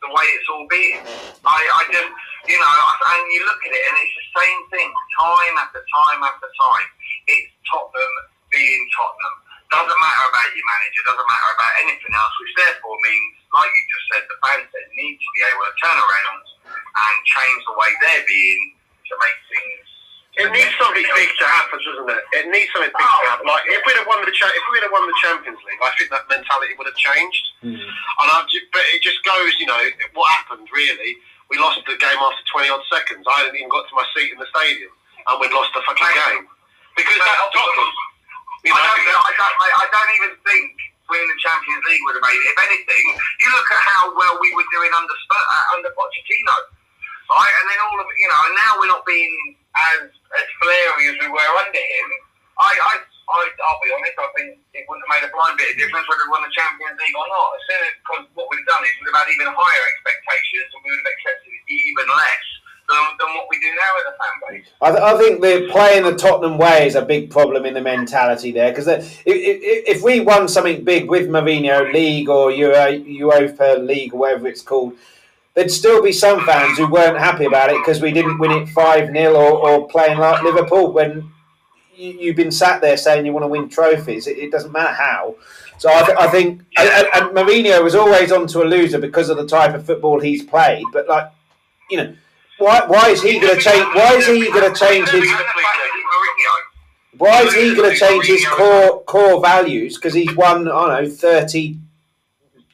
the way it's all been. I, I just, you know, and you look at it and it's the same thing, time after time after time. It's Tottenham being Tottenham. Doesn't matter about your manager, doesn't matter about anything else, which therefore means, like you just said, the fans then need to be able to turn around and change the way they're being to make things. It needs something big to happen, doesn't it? It needs something big to happen. Like if we'd have won the cha- if we'd have won the Champions League, I think that mentality would have changed. Hmm. And I ju- but it just goes, you know, what happened really. We lost the game after twenty odd seconds. I hadn't even got to my seat in the stadium, and we'd lost the fucking game. Because that's Tottenham. You know, I, don't, I, don't, I don't even think winning the Champions League would have made it. If anything, you look at how well we were doing under uh, under Pochettino, right? And then all of you know, and now we're not being as as flary as we were under him. I, I, I I'll be honest. I think it wouldn't have made a blind bit of difference whether we won the Champions League or not. Because what we've done is we've had even higher expectations, and we would have accepted even less than, than what we do now as a fan base. I, th- I think the playing the Tottenham way is a big problem in the mentality there because if, if, if we won something big with Mourinho League or Euro, Europa League or whatever it's called, there'd still be some fans who weren't happy about it because we didn't win it 5 0 or, or playing like Liverpool when you, you've been sat there saying you want to win trophies. It, it doesn't matter how. So I, th- I think, and, and Mourinho was always onto a loser because of the type of football he's played. But like, you know, why why is he going to change? Why is he going to change his? Why is he going to change his core core values? Because he's won, I don't know, thirty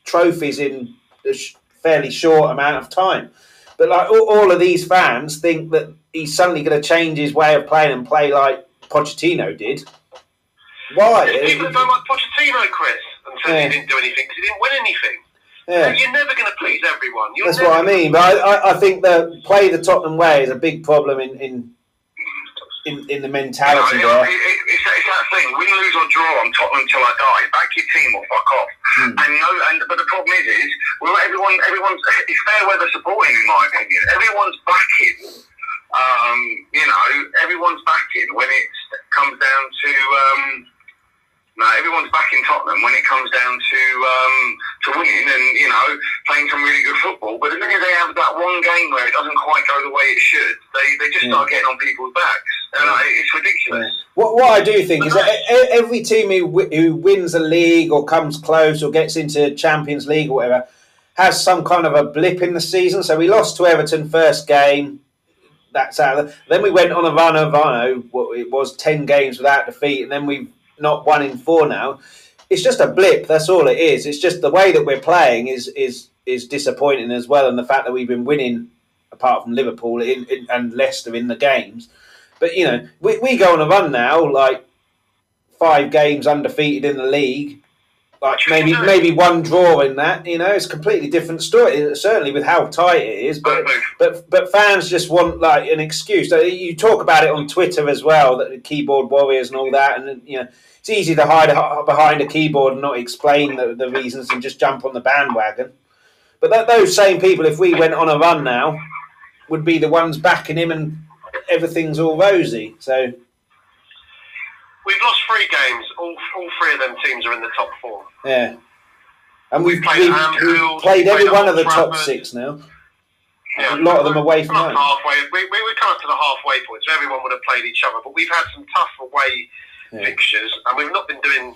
trophies in a fairly short amount of time. But like all, all of these fans think that he's suddenly going to change his way of playing and play like Pochettino did. Why? People um, don't like Pochettino, Chris, until Yeah. he didn't do anything because he didn't win anything. Yeah. You're never going to please everyone. You're That's what I mean. But I, I, I think that play the Tottenham way is a big problem in in, in, in the mentality know, there. it, it, it's, it's that thing. Win, lose or draw, I'm Tottenham till I die. Back your team or fuck off. Hmm. And no, and but the problem is, is well, everyone, everyone's it's fair weather supporting, in my opinion. Everyone's backing. Um, you know, everyone's backing when it comes down to. Um, no, everyone's back in Tottenham when it comes down to um, to winning and you know playing some really good football. But as soon as they have that one game where it doesn't quite go the way it should, they, they just start getting on people's backs, and uh, it's ridiculous. What, what I do think is that every team who, who wins a league or comes close or gets into Champions League or whatever has some kind of a blip in the season. So we lost to Everton first game. That's out. Then we went on a run of I don't know what it was ten games without defeat, and then we've not one in four now. It's just a blip. That's all it is. It's just the way that we're playing is is is disappointing as well, and the fact that we've been winning apart from Liverpool in, in, and Leicester in the games. But you know, we, we go on a run now, like five games undefeated in the league, like maybe maybe one draw in that. You know, it's a completely different story. Certainly with how tight it is, but but but fans just want like an excuse. You talk about it on Twitter as well, that the keyboard warriors and all that, and you know. It's easy to hide behind a keyboard and not explain the, the reasons and just jump on the bandwagon. But that, those same people, if we went on a run now, would be the ones backing him and everything's all rosy. So We've lost three games. All, all three of them teams are in the top four. yeah, and we've, played we've, we've played every one of the top six now. Yeah, a lot of them away from home. halfway. We, we, we're coming to the halfway point, so everyone would have played each other. But we've had some tough away Yeah. fixtures, and we've not been doing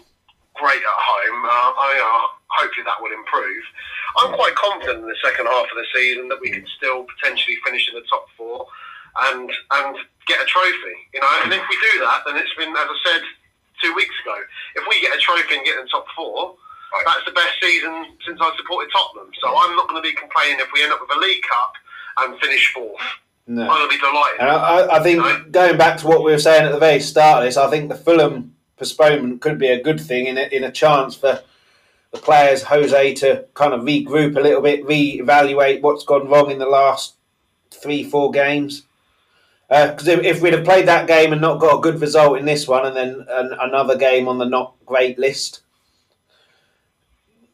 great at home. Uh, I, uh, hopefully that will improve. I'm quite confident in the second half of the season that we can still potentially finish in the top four and and get a trophy. You know, and if hmm. we do that, then it's been, as I said two weeks ago, if we get a trophy and get in the top four. That's the best season since I supported Tottenham. So I'm not going to be complaining if we end up with a League Cup and finish fourth. No. I'm going to be delighted. And I, I- think going back to what we were saying at the very start of this, I think the Fulham postponement could be a good thing in a, in a chance for the players, Jose, to kind of regroup a little bit, re-evaluate what's gone wrong in the last three, four games. Uh, because if, if we'd have played that game and not got a good result in this one, and then an, another game on the not great list,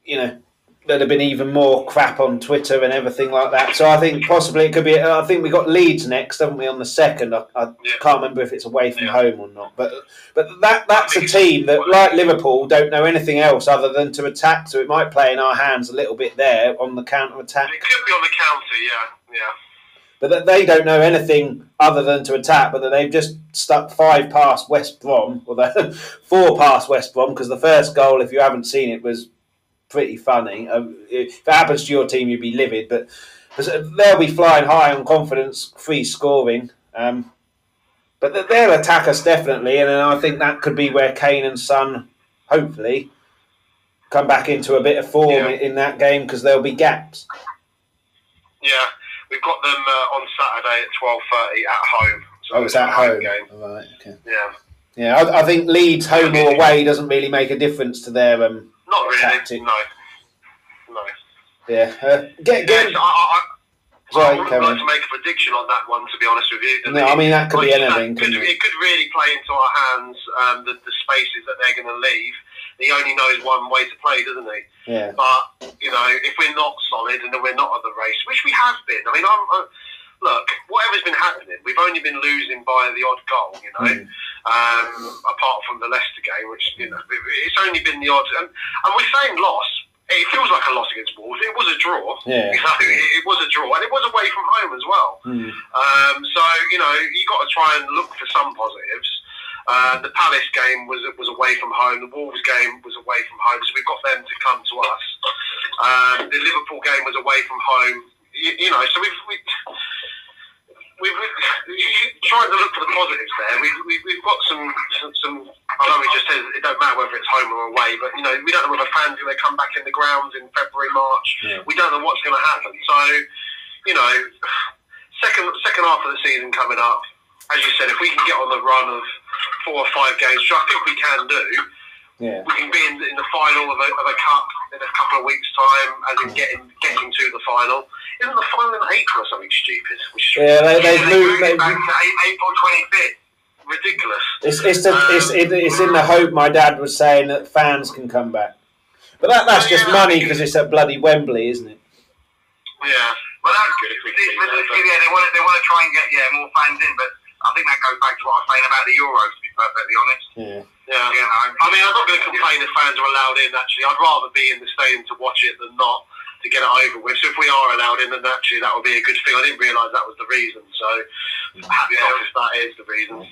you know, there'd have been even more crap on Twitter and everything like that. So I think possibly it could be. I think we got Leeds next, haven't we, on the second? I, I Yeah. can't remember if it's away from Yeah. home or not. But uh, but that that's a team that, like Liverpool, don't know anything else other than to attack. So it might play in our hands a little bit there on the counter attack. It could be on the counter, yeah, yeah. But that they don't know anything other than to attack. But that they've just stuck five past West Brom, or the [LAUGHS] four past West Brom, because the first goal, if you haven't seen it, was pretty funny. Um, if it happens to your team, you'd be livid. But they'll be flying high on confidence, free scoring. Um, but they- they'll attack us definitely, and then I think that could be where Kane and Son, hopefully, come back into a bit of form Yeah. in, in that game because there'll be gaps. Yeah, we've got them uh, on Saturday at twelve thirty at home. So Oh, it's at home game. Right. Okay. Yeah, Yeah, I, I think Leeds home or away doesn't really make a difference to their um. Not really. Tactic. No. No. Yeah, uh, get Yeah, get. so I, I, I, Sorry, I wouldn't like to make a prediction on that one, to be honest with you. No, I mean that could be Like, anything. it could, it? it could really play into our hands um, the, the spaces that they're going to leave. He only knows one way to play, doesn't he? Yeah, But you know, if we're not solid and we're not at the race, which we have been, I mean, I'm, i look, whatever's been happening, we've only been losing by the odd goal, you know. Mm. Um, apart from the Leicester game, which you know, it- it's only been the odd, and, and we're saying loss. It feels like a loss against Wolves. It was a draw. Yeah. [LAUGHS] You know, it, it was a draw, and it was away from home as well. Mm. Um, so you know, you've got to try and look for some positives. Uh, the Palace game was was away from home. The Wolves game was away from home, so we've got them to come to us. Um, the Liverpool game was away from home. You, you know, so we've. We, We've, we've trying to look for the positives there. We've, we've, we've got some, some, some. I know we just said it don't matter whether it's home or away, but you know we don't know whether fans are going to come back in the grounds in February, March. Yeah. We don't know what's going to happen. So, you know, second second half of the season coming up. As you said, if we can get on the run of four or five games, which I think we can do, yeah. we can be in, in the final of a, of a cup in a couple of weeks' time, as in getting getting to the final. Isn't the final in April or something stupid? Which is Yeah, they, they've moved. moved it They've, back to April 25th. ridiculous. it's it's, the, um, it's it, it's in the hope. My dad was saying that fans can come back, but that that's just money because it's at bloody Wembley, isn't it? Yeah. Well, that's good if we this- can uh, that, yeah, they want to, they want to try and get yeah more fans in, but I think that goes back to what I was saying about the Euros. To be perfectly honest, Yeah. Yeah. you know. I mean, I'm not going to complain if fans are allowed in. Actually, I'd rather be in the stadium to watch it than not to get it over with. So if we are allowed in, then actually that would be a good thing. I didn't realise that was the reason. So hats Yeah. if that is the reason.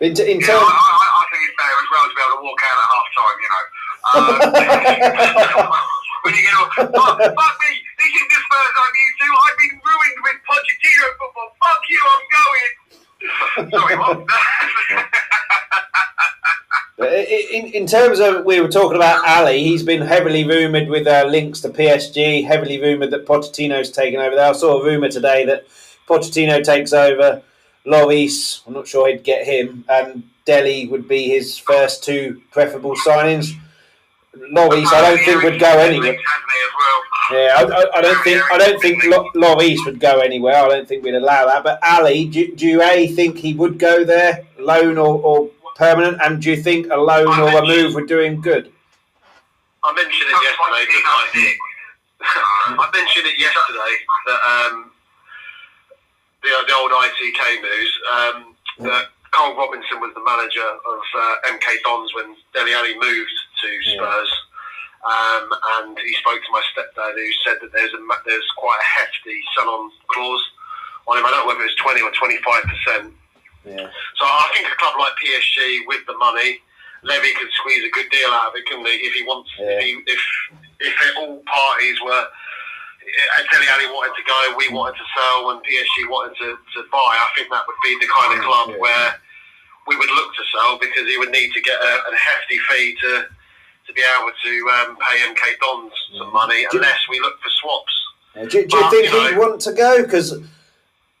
But in, t- in Yeah, I, terms, I, I think it's fair as well to be able to walk out at half time, you know. Um, [LAUGHS] [LAUGHS] when you get all, oh, fuck me, this is the Spurs I'm used to. I've been ruined with Pochettino football. Fuck you, I'm going. Sorry, what? [LAUGHS] in in terms of we were talking about Alli, he's been heavily rumoured with uh, links to PSG. Heavily rumoured that Pochettino's taken over there. I saw a rumour today that Pochettino takes over. Lloris, I'm not sure he'd get him, and Dele would be his first two preferable signings. Lloris, I don't think would go anywhere. Hasn't he, as well? Yeah, I, I, I don't think I don't think Lo- Lloris would go anywhere. I don't think we'd allow that. But Alli, do, do you a think he would go there, loan or, or permanent? And do you think a loan or a move would do him good? I mentioned it yesterday, didn't I? [LAUGHS] I mentioned it yesterday that um, the, the old ITK news um, that Carl Robinson was the manager of uh, MK Dons when Dele Alli moved to Spurs, um, and he spoke to my stepdad who said that there's a there's quite a hefty sell-on clause on him. I don't know whether it's twenty or twenty-five percent. Yeah, So I think a club like PSG with the money, Levy could squeeze a good deal out of it, couldn't he? If he wants, Yeah. if, he, if if all parties were, Alli wanted to go, we wanted to sell, and PSG wanted to, to buy, I think that would be the kind of club Yeah. where we would look to sell because he would need to get a, a hefty fee to to be able to um, pay MK Dons some money, unless we look for swaps. Yeah, Do, do you think you know- he'd want to go? Because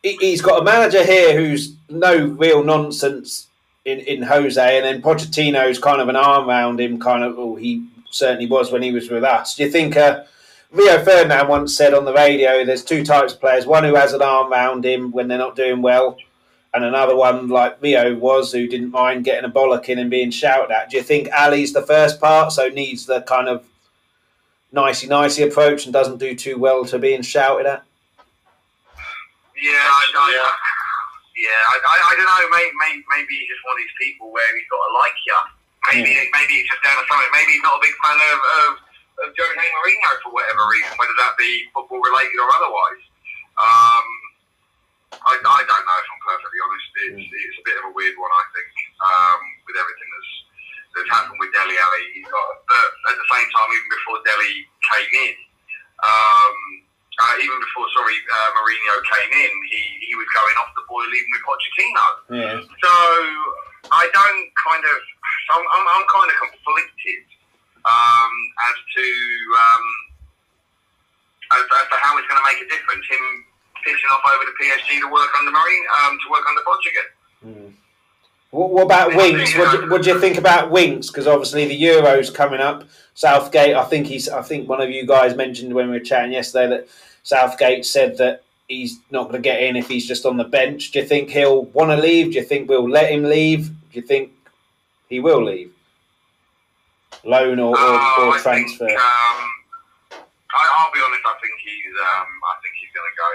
he's got a manager here who's no real nonsense in, in Jose, and then Pochettino's kind of an arm around him, kind of. He certainly was when he was with us. Do you think? Uh, Rio Ferdinand once said on the radio, "There's two types of players: one who has an arm around him when they're not doing well." And another one like Rio was, who didn't mind getting a bollock in and being shouted at. Do you think Alli's the first part, so needs the kind of nicey nicey approach and doesn't do too well to being shouted at? Yeah, I, I, Yeah. yeah, I, I, I don't know. Maybe, maybe, maybe he's just one of these people where he's got to like you. Maybe, maybe he's just down to something. Maybe he's not a big fan of, of, of Jose Mourinho for whatever reason, whether that be football related or otherwise. Um, I, I don't know if I'm perfectly honest. It's, it's a bit of a weird one, I think, um, with everything that's that's happened with Dele Alli. But at the same time, even before Dele came in, um, uh, even before sorry uh, Mourinho came in, he, he was going off the boil even with Pochettino. Yeah. So I don't kind of, I'm, I'm, I'm kind of conflicted um, as to um, as, as to how it's going to make a difference. Him pitching off over to PSG to work under Marine, um, to work under Pochettino. Mm. What, what about Winks? What do, what do you think about Winks? Because obviously the Euros coming up. Southgate, I think he's. I think one of you guys mentioned when we were chatting yesterday that Southgate said that he's not going to get in if he's just on the bench. Do you think he'll want to leave? Do you think we'll let him leave? Do you think he will leave? Loan or, or, Uh, or I transfer? Think, um, I, I'll be honest. I think he's. Um, I think he's going to go.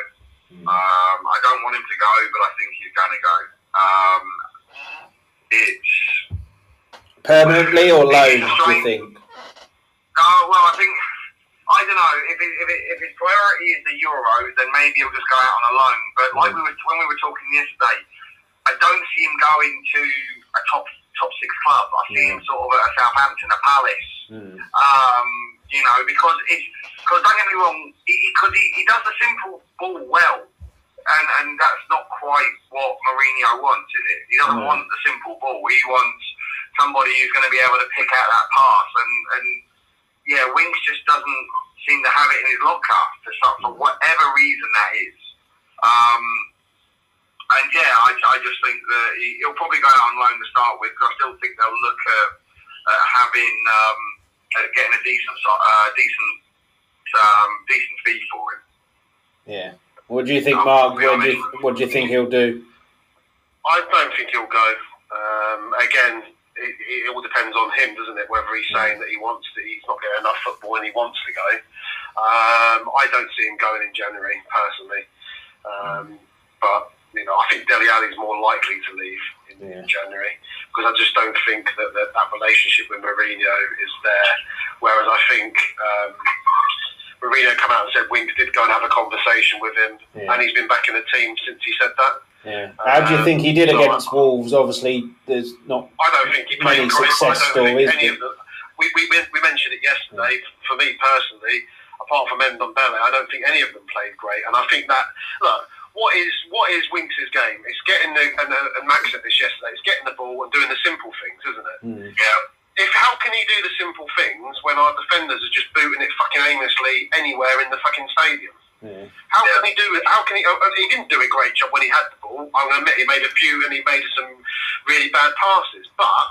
Um, I don't want him to go, but I think he's going to go. Um, it's Permanently or loan? Do you think? no. Well, I think I don't know if it, if, it, if his priority is the Euros, then maybe he'll just go out on a loan. But like we were when we were talking yesterday, I don't see him going to a top top six club. I see him sort of at a Southampton, a Palace. Mm. Um, you know, because it's because don't get me wrong, because he, he, does the simple ball well, and and that's not quite what Mourinho wants, is it? He doesn't No. want the simple ball. He wants somebody who's going to be able to pick out that pass, and and yeah, Winks just doesn't seem to have it in his locker for some, for whatever reason that is. Um, and yeah, I, I just think that he, he'll probably go out on loan to start with. 'cause I still think they'll look at, at having um, at getting a decent, uh, decent, um, decent fee for him. Yeah. What do you think, Mark? What do you, what do you think he'll do? I don't think he'll go. Um, again, it, it all depends on him, doesn't it? Whether he's saying that he wants to, he's not getting enough football and he wants to go. Um, I don't see him going in January personally, um, but you know, I think Dele Alli's more likely to leave in, Yeah. January because I just don't think that, that that relationship with Mourinho is there. Whereas I think. Um, Mourinho come out and said Winks did go and have a conversation with him, Yeah. and he's been back in the team since he said that. Yeah. How do you think he did so against I- Wolves? Obviously, there's not. I don't think he played Many great. success I don't think stories, any but- of them. We, we, we mentioned it yesterday. For me personally, apart from Endon Ndombele, I don't think any of them played great. And I think that look, what is what is Winks' game? It's getting the and, uh, and Max said this yesterday. It's getting the ball and doing the simple things, isn't it? Mm. Yeah. If how can he do the simple things when our defenders are just booting it fucking aimlessly anywhere in the fucking stadium? Yeah. How can he do it? How can he? uh, He didn't do a great job when he had the ball. I'm going to admit he made a few and he made some really bad passes. But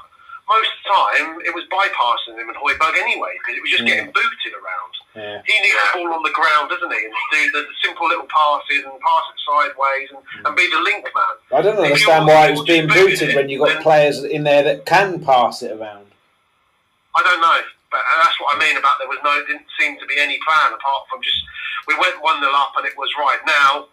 most of the time, it was bypassing him and Højbjerg anyway because it was just Yeah. getting booted around. Yeah. He needs the ball on the ground, doesn't he? And do the, the simple little passes and pass it sideways and, and be the link man. I don't understand why it was being booting booted it, when you got players in there that can pass it around. I don't know, but that's what I mean about there was no, didn't seem to be any plan apart from just we went one 0 up and it was right now.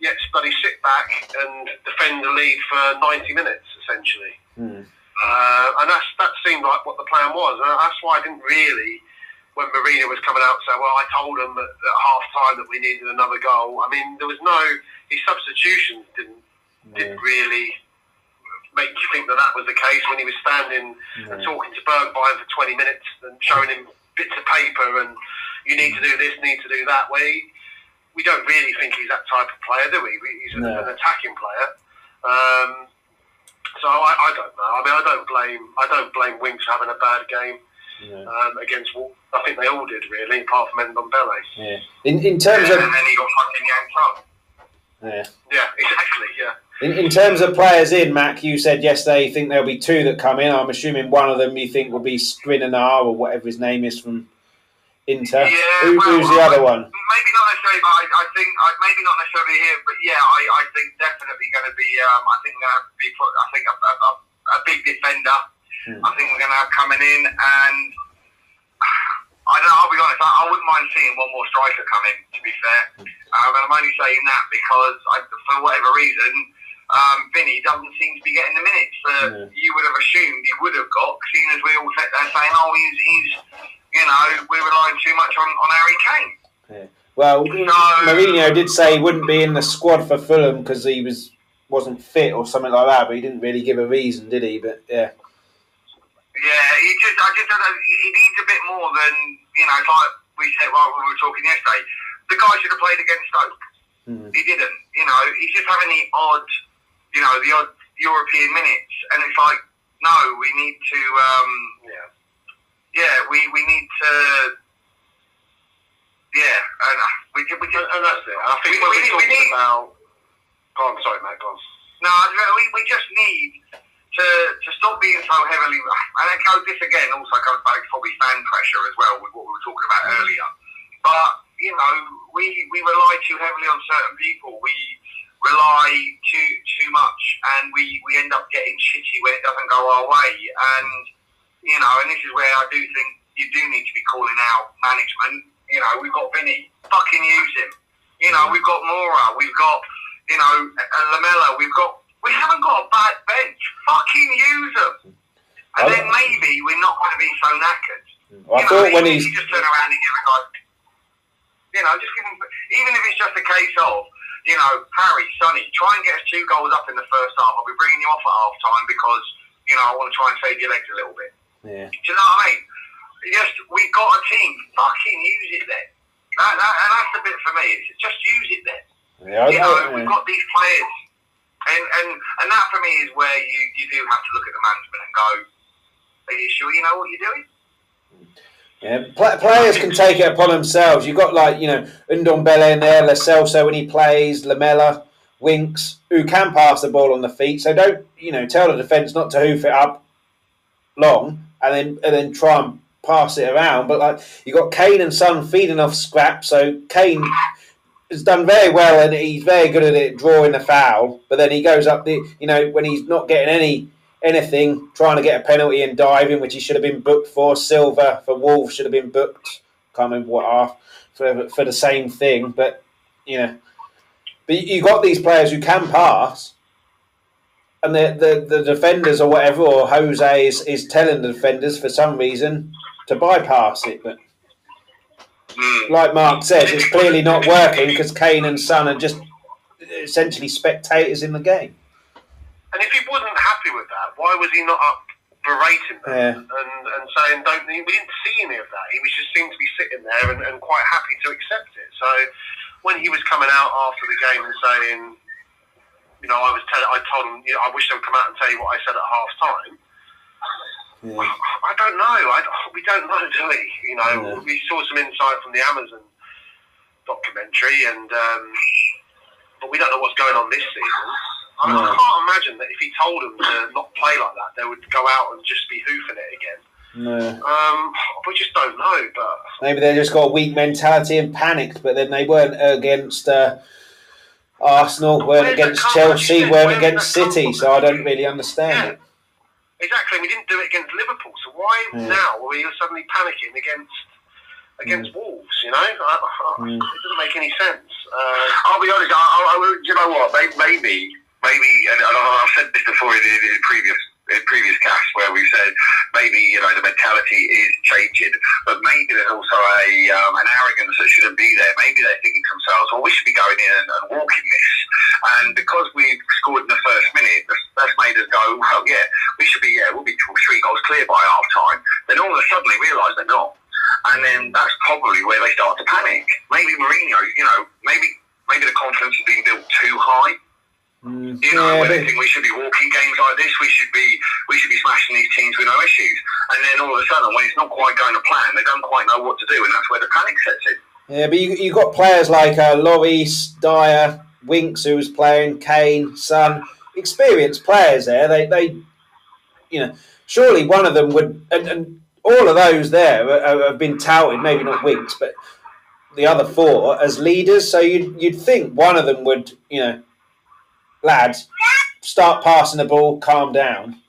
Yet bloody sit back and defend the lead for ninety minutes essentially, Mm. uh, and that's that seemed like what the plan was, and that's why I didn't really. When Mourinho was coming out, say, "Well, I told him at, at half time that we needed another goal." I mean, there was no his substitutions didn't Yeah. didn't really make you think that that was the case when he was standing and Yeah. talking to Bergwijn for 20 minutes and showing him bits of paper and you need to do this, need to do that. Where he, we don't really think he's that type of player, do we? We- He's an, No. an attacking player. Um, so I, I don't know. I mean, I don't blame I don't blame Winks for having a bad game Yeah. um, against Wolves. I think they all did really, apart from Ndombele. Yeah. In in terms Yeah, of and then he got fucking yanked up. yeah. Yeah, exactly. Yeah. In, in terms of players in, Mac, you said yesterday you think there'll be two that come in. I'm assuming one of them you think will be Skriniar or whatever his name is from Inter. Yeah, Who, well, who's the I- other one? Maybe not necessarily, but I, I think I, maybe not necessarily here, but yeah, I, I think definitely going to be. Um, I think going to be. I think a, a, a, a big defender. Hmm. I think we're going to have coming in, and I don't know. I'll be honest. I, I wouldn't mind seeing one more striker come in. To be fair, um, and I'm only saying that because I, for whatever reason, um, Vinny doesn't seem to be getting the minutes that Yeah. you would have assumed he would have got, seeing as we all sat there saying, "Oh, he's, he's you know, we're relying too much on, on Harry Kane." Yeah. Well, No. Mourinho did say he wouldn't be in the squad for Fulham because he was wasn't fit or something like that, but he didn't really give a reason, did he? But yeah, Yeah, he just, I just don't know, he needs a bit more than, you know, like we said while we were talking yesterday. The guy should have played against Stoke. Hmm. He didn't. You know, he's just having the odd, you know, the odd European minutes. And it's like, no, we need to, um, Yeah. yeah, we, we need to, yeah, and uh, we, we just, and that's it. I think We- when we we talking need- about. Go on, sorry, Matt. Go on. no, I don't know, we, we just need to, to stop being so heavily, and it goes, this again also comes back to probably fan pressure as well with what we were talking about earlier. But, you know, we, we rely too heavily on certain people. We rely too too much and we, we end up getting shitty when it doesn't go our way. And, you know, and this is where I do think you do need to be calling out management. You know, we've got Vinny, fucking use him. You know, we've got Moura, we've got, you know, Lamela, we've got we haven't got a bad bench. Fucking use them. And then maybe we're not going to be so knackered. Well, I you thought when he's just turn around and give a guy, you know, just give him, even if it's just a case of, you know, Harry, Sonny, try and get us two goals up in the first half. I'll be bringing you off at half time because, you know, I want to try and save your legs a little bit. Yeah. Do you know what I mean? Just, we've got a team. Fucking use it then. That, that, and that's the bit for me. It's just use it then. Yeah, you know, we've got these players and, and and that for me is where you, you do have to look at the management and go, are you sure you know what you're doing? Mm. Yeah, players can take it upon themselves. You've got like you know Ndombele in there, Lo when he plays, Lamela, Winks, who can pass the ball on the feet. So don't you know tell the defence not to hoof it up long and then and then try and pass it around. But like you got Kane and Son feeding off scrap, so Kane has done very well and he's very good at it drawing the foul. But then he goes up the, you know, when he's not getting any anything, trying to get a penalty and diving, which he should have been booked for. Silva for Wolves should have been booked. Can't remember what half for for the same thing. But you know, but you got these players who can pass. And the, the, the defenders or whatever, or Jose is, is telling the defenders for some reason to bypass it. But Mm. Like Mark says, it's clearly not working because Kane and Son are just essentially spectators in the game. And if he wasn't happy with that, why was he not up berating them yeah. and, and saying, don't, we didn't see any of that. He was just seemed to be sitting there and, and quite happy to accept it. So when he was coming out after the game and saying, you know, I was I told him, you know, I wish they would come out and tell you what I said at half time. Yeah. I don't know. I, we don't know, do we? You know, yeah. we saw some insight from the Amazon documentary, and um, but we don't know what's going on this season. I, no. I can't imagine that if he told them to not play like that, they would go out and just be hoofing it again. No. Um, we just don't know, but maybe they just got a weak mentality and panicked. But then they weren't against uh, Arsenal, weren't against Chelsea, weren't against City. So I don't really understand yeah. it. Exactly. We didn't do it against Liverpool, so why yeah. now are we suddenly panicking against against mm. Wolves? You know, I, I, mm. it doesn't make any sense. Uh, I'll be honest. I, I, you know what? Maybe, maybe, and I've said this before in, in previous in previous casts where we said maybe you know the mentality is changing, but maybe there's also a um, an arrogance that shouldn't be there. Maybe they're thinking to themselves, "Well, we should be going in and, and walking this," and because we've scored in the first minute, that's, that's made us go, "Well, yeah, we should be yeah, we'll be three goals clear by half time." Then all of a sudden, they realise they're not, and then that's probably where they start to panic. Maybe Mourinho, you know, maybe maybe the confidence has been built too high. Mm, you know, yeah, think we should be walking games like this. We should be we should be smashing these teams with no issues. And then all of a sudden, when it's not quite going to plan, they don't quite know what to do, and that's where the panic sets in. Yeah, but you you got players like uh, Lloris, Dier, Winks, who was playing, Kane, Son, experienced players there. They they, you know, surely one of them would, and, and all of those there have been touted. Maybe not Winks, but the other four as leaders. So you'd you'd think one of them would, you know lads, start passing the ball, calm down.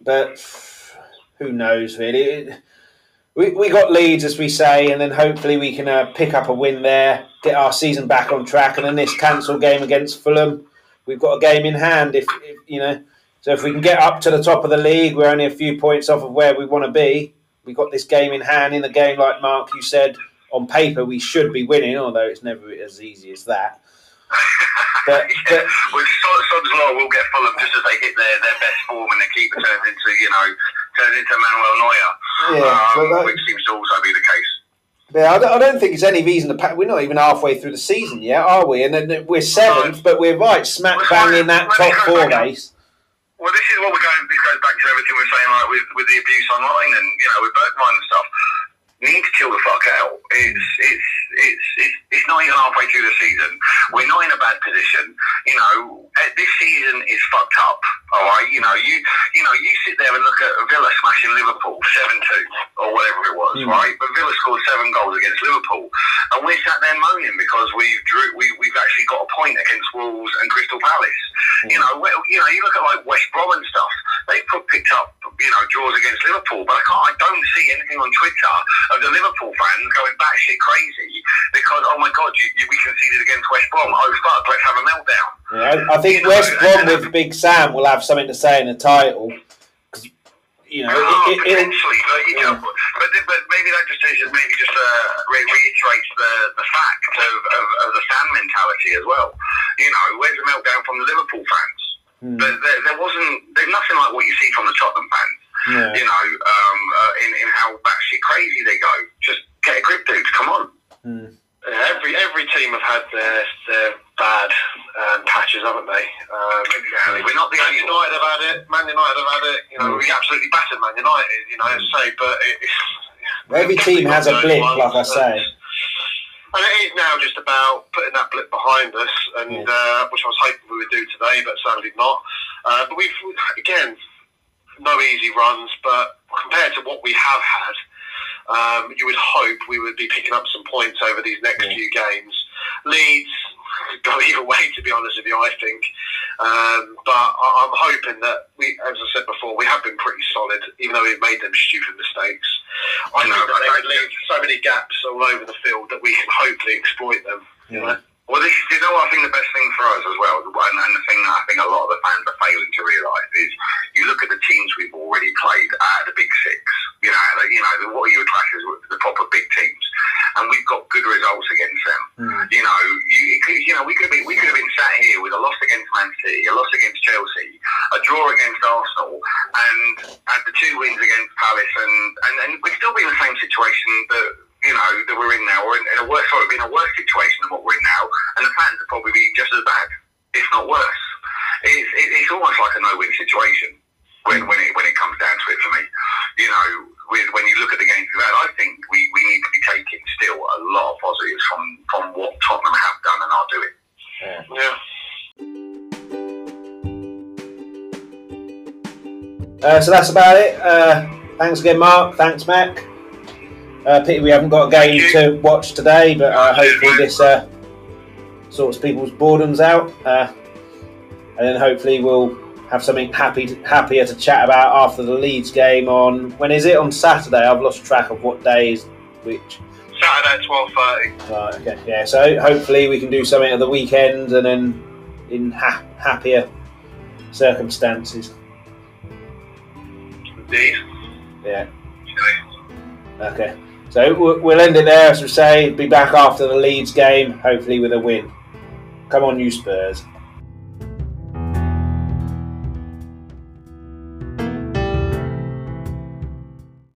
But who knows, really? We, we got Leeds, as we say, and then hopefully we can uh, pick up a win there, get our season back on track, and then this cancelled game against Fulham, we've got a game in hand. If, if you know, so if we can get up to the top of the league, we're only a few points off of where we want to be. We've got this game in hand. In the game, like Mark, you said, on paper we should be winning, although it's never as easy as that. But, yeah. but Sod's Law will get Fulham just as they hit their, their best form and their keeper turns into, you know, turns into Manuel Neuer, yeah, um, that, which seems to also be the case. Yeah, I don't, I don't think there's any reason to pack. We're not even halfway through the season yet, are we? And then we're seventh, no. but we're right smack bang in that top four race. Well, this is what we're going. This goes back to everything we're saying, like with, with the abuse online and you know with Bergwijn and stuff. Need to chill the fuck out. It's it's it's it's, it's not even halfway through the season. We're not in a bad position. You know, eh, this season is fucked up. All right. You know, you you know, you sit there and look at Villa smashing Liverpool seven two or whatever it was, Mm. right? But Villa scored seven goals against Liverpool, and we're sat there moaning because we've drew we we've actually got a point against Wolves and Crystal Palace. You know, well, you know, you look at like West Brom and stuff. They put picked up you know draws against Liverpool, but I can't. I don't see anything on Twitter of the Liverpool fans going batshit crazy because oh my god, you, you, we conceded against West Brom. Oh fuck, let's have a meltdown. Yeah, I, I think West Brom with Big Sam will have something to say in the title. you know, Oh, it, it, it, potentially, but, you know, Yeah. but, but maybe that just is maybe just uh, re- reiterates the, the fact of, of, of the fan mentality as well. You know, where's the meltdown from the Liverpool fans? Hmm. There, there, there wasn't. There's nothing like what you see from the Tottenham fans. Yeah. You know, um, uh, in in how batshit crazy they go. Just get a grip, dudes. Come on. Yeah, every every team have had their their bad um, patches, haven't they? Um, Exactly. We're not the only United have had it. Man United have had it. You know, Mm. we absolutely battered Man United. You know, as I say, but it, it's Every team has a blip, ones, like I and- say. And it is now just about putting that blip behind us, and Yeah. uh, which I was hoping we would do today, but sadly not. Uh, but we've again no easy runs, but compared to what we have had, um, you would hope we would be picking up some points over these next Yeah. few games. Leeds [LAUGHS] go either way, to be honest with you. I think, um, but I- I'm hoping that we, as I said before, we have been pretty solid, even though we've made them stupid mistakes. I know that they would leave so many gaps all over the field that we can hopefully exploit them. You know? Well, this, you know I think the best thing for us as well, and, and the thing that I think a lot of the fans are failing to realise is you look at the teams we've already played at the big six. You know, the, you know the, what you would class with the proper big teams, and we've got good results against them. Hmm. You know, you, you know, we could have been we could have been sat here with a loss against Man City, a loss against Chelsea, a draw against Arsenal, and had the two wins against Palace, and and, and we'd still be in the same situation that you know that we're in now, or in, in a worse, sorry, in a worse situation than what we're in now, and the fans would probably be just as bad, if not worse. It's it, it's almost like a no-win situation when when it when it comes down to it for me. You know, with, when you look at the games we've had, I think we, we need to be taking still a lot of positives from from what Tottenham have done and are doing. Yeah. Uh, so that's about it. Uh, thanks again, Mark. Thanks, Mac. Uh, pity we haven't got a game to watch today, but uh, hopefully this uh, sorts people's boredoms out, uh, and then hopefully we'll have something happy to, happier to chat about after the Leeds game on when is it on Saturday? I've lost track of what day is which. Saturday at twelve thirty. Right, okay, yeah. So hopefully we can do something at the weekend and then in ha- happier circumstances. Indeed. Yeah. Okay. So we'll end it there, as we say. Be back after the Leeds game, hopefully with a win. Come on, you Spurs.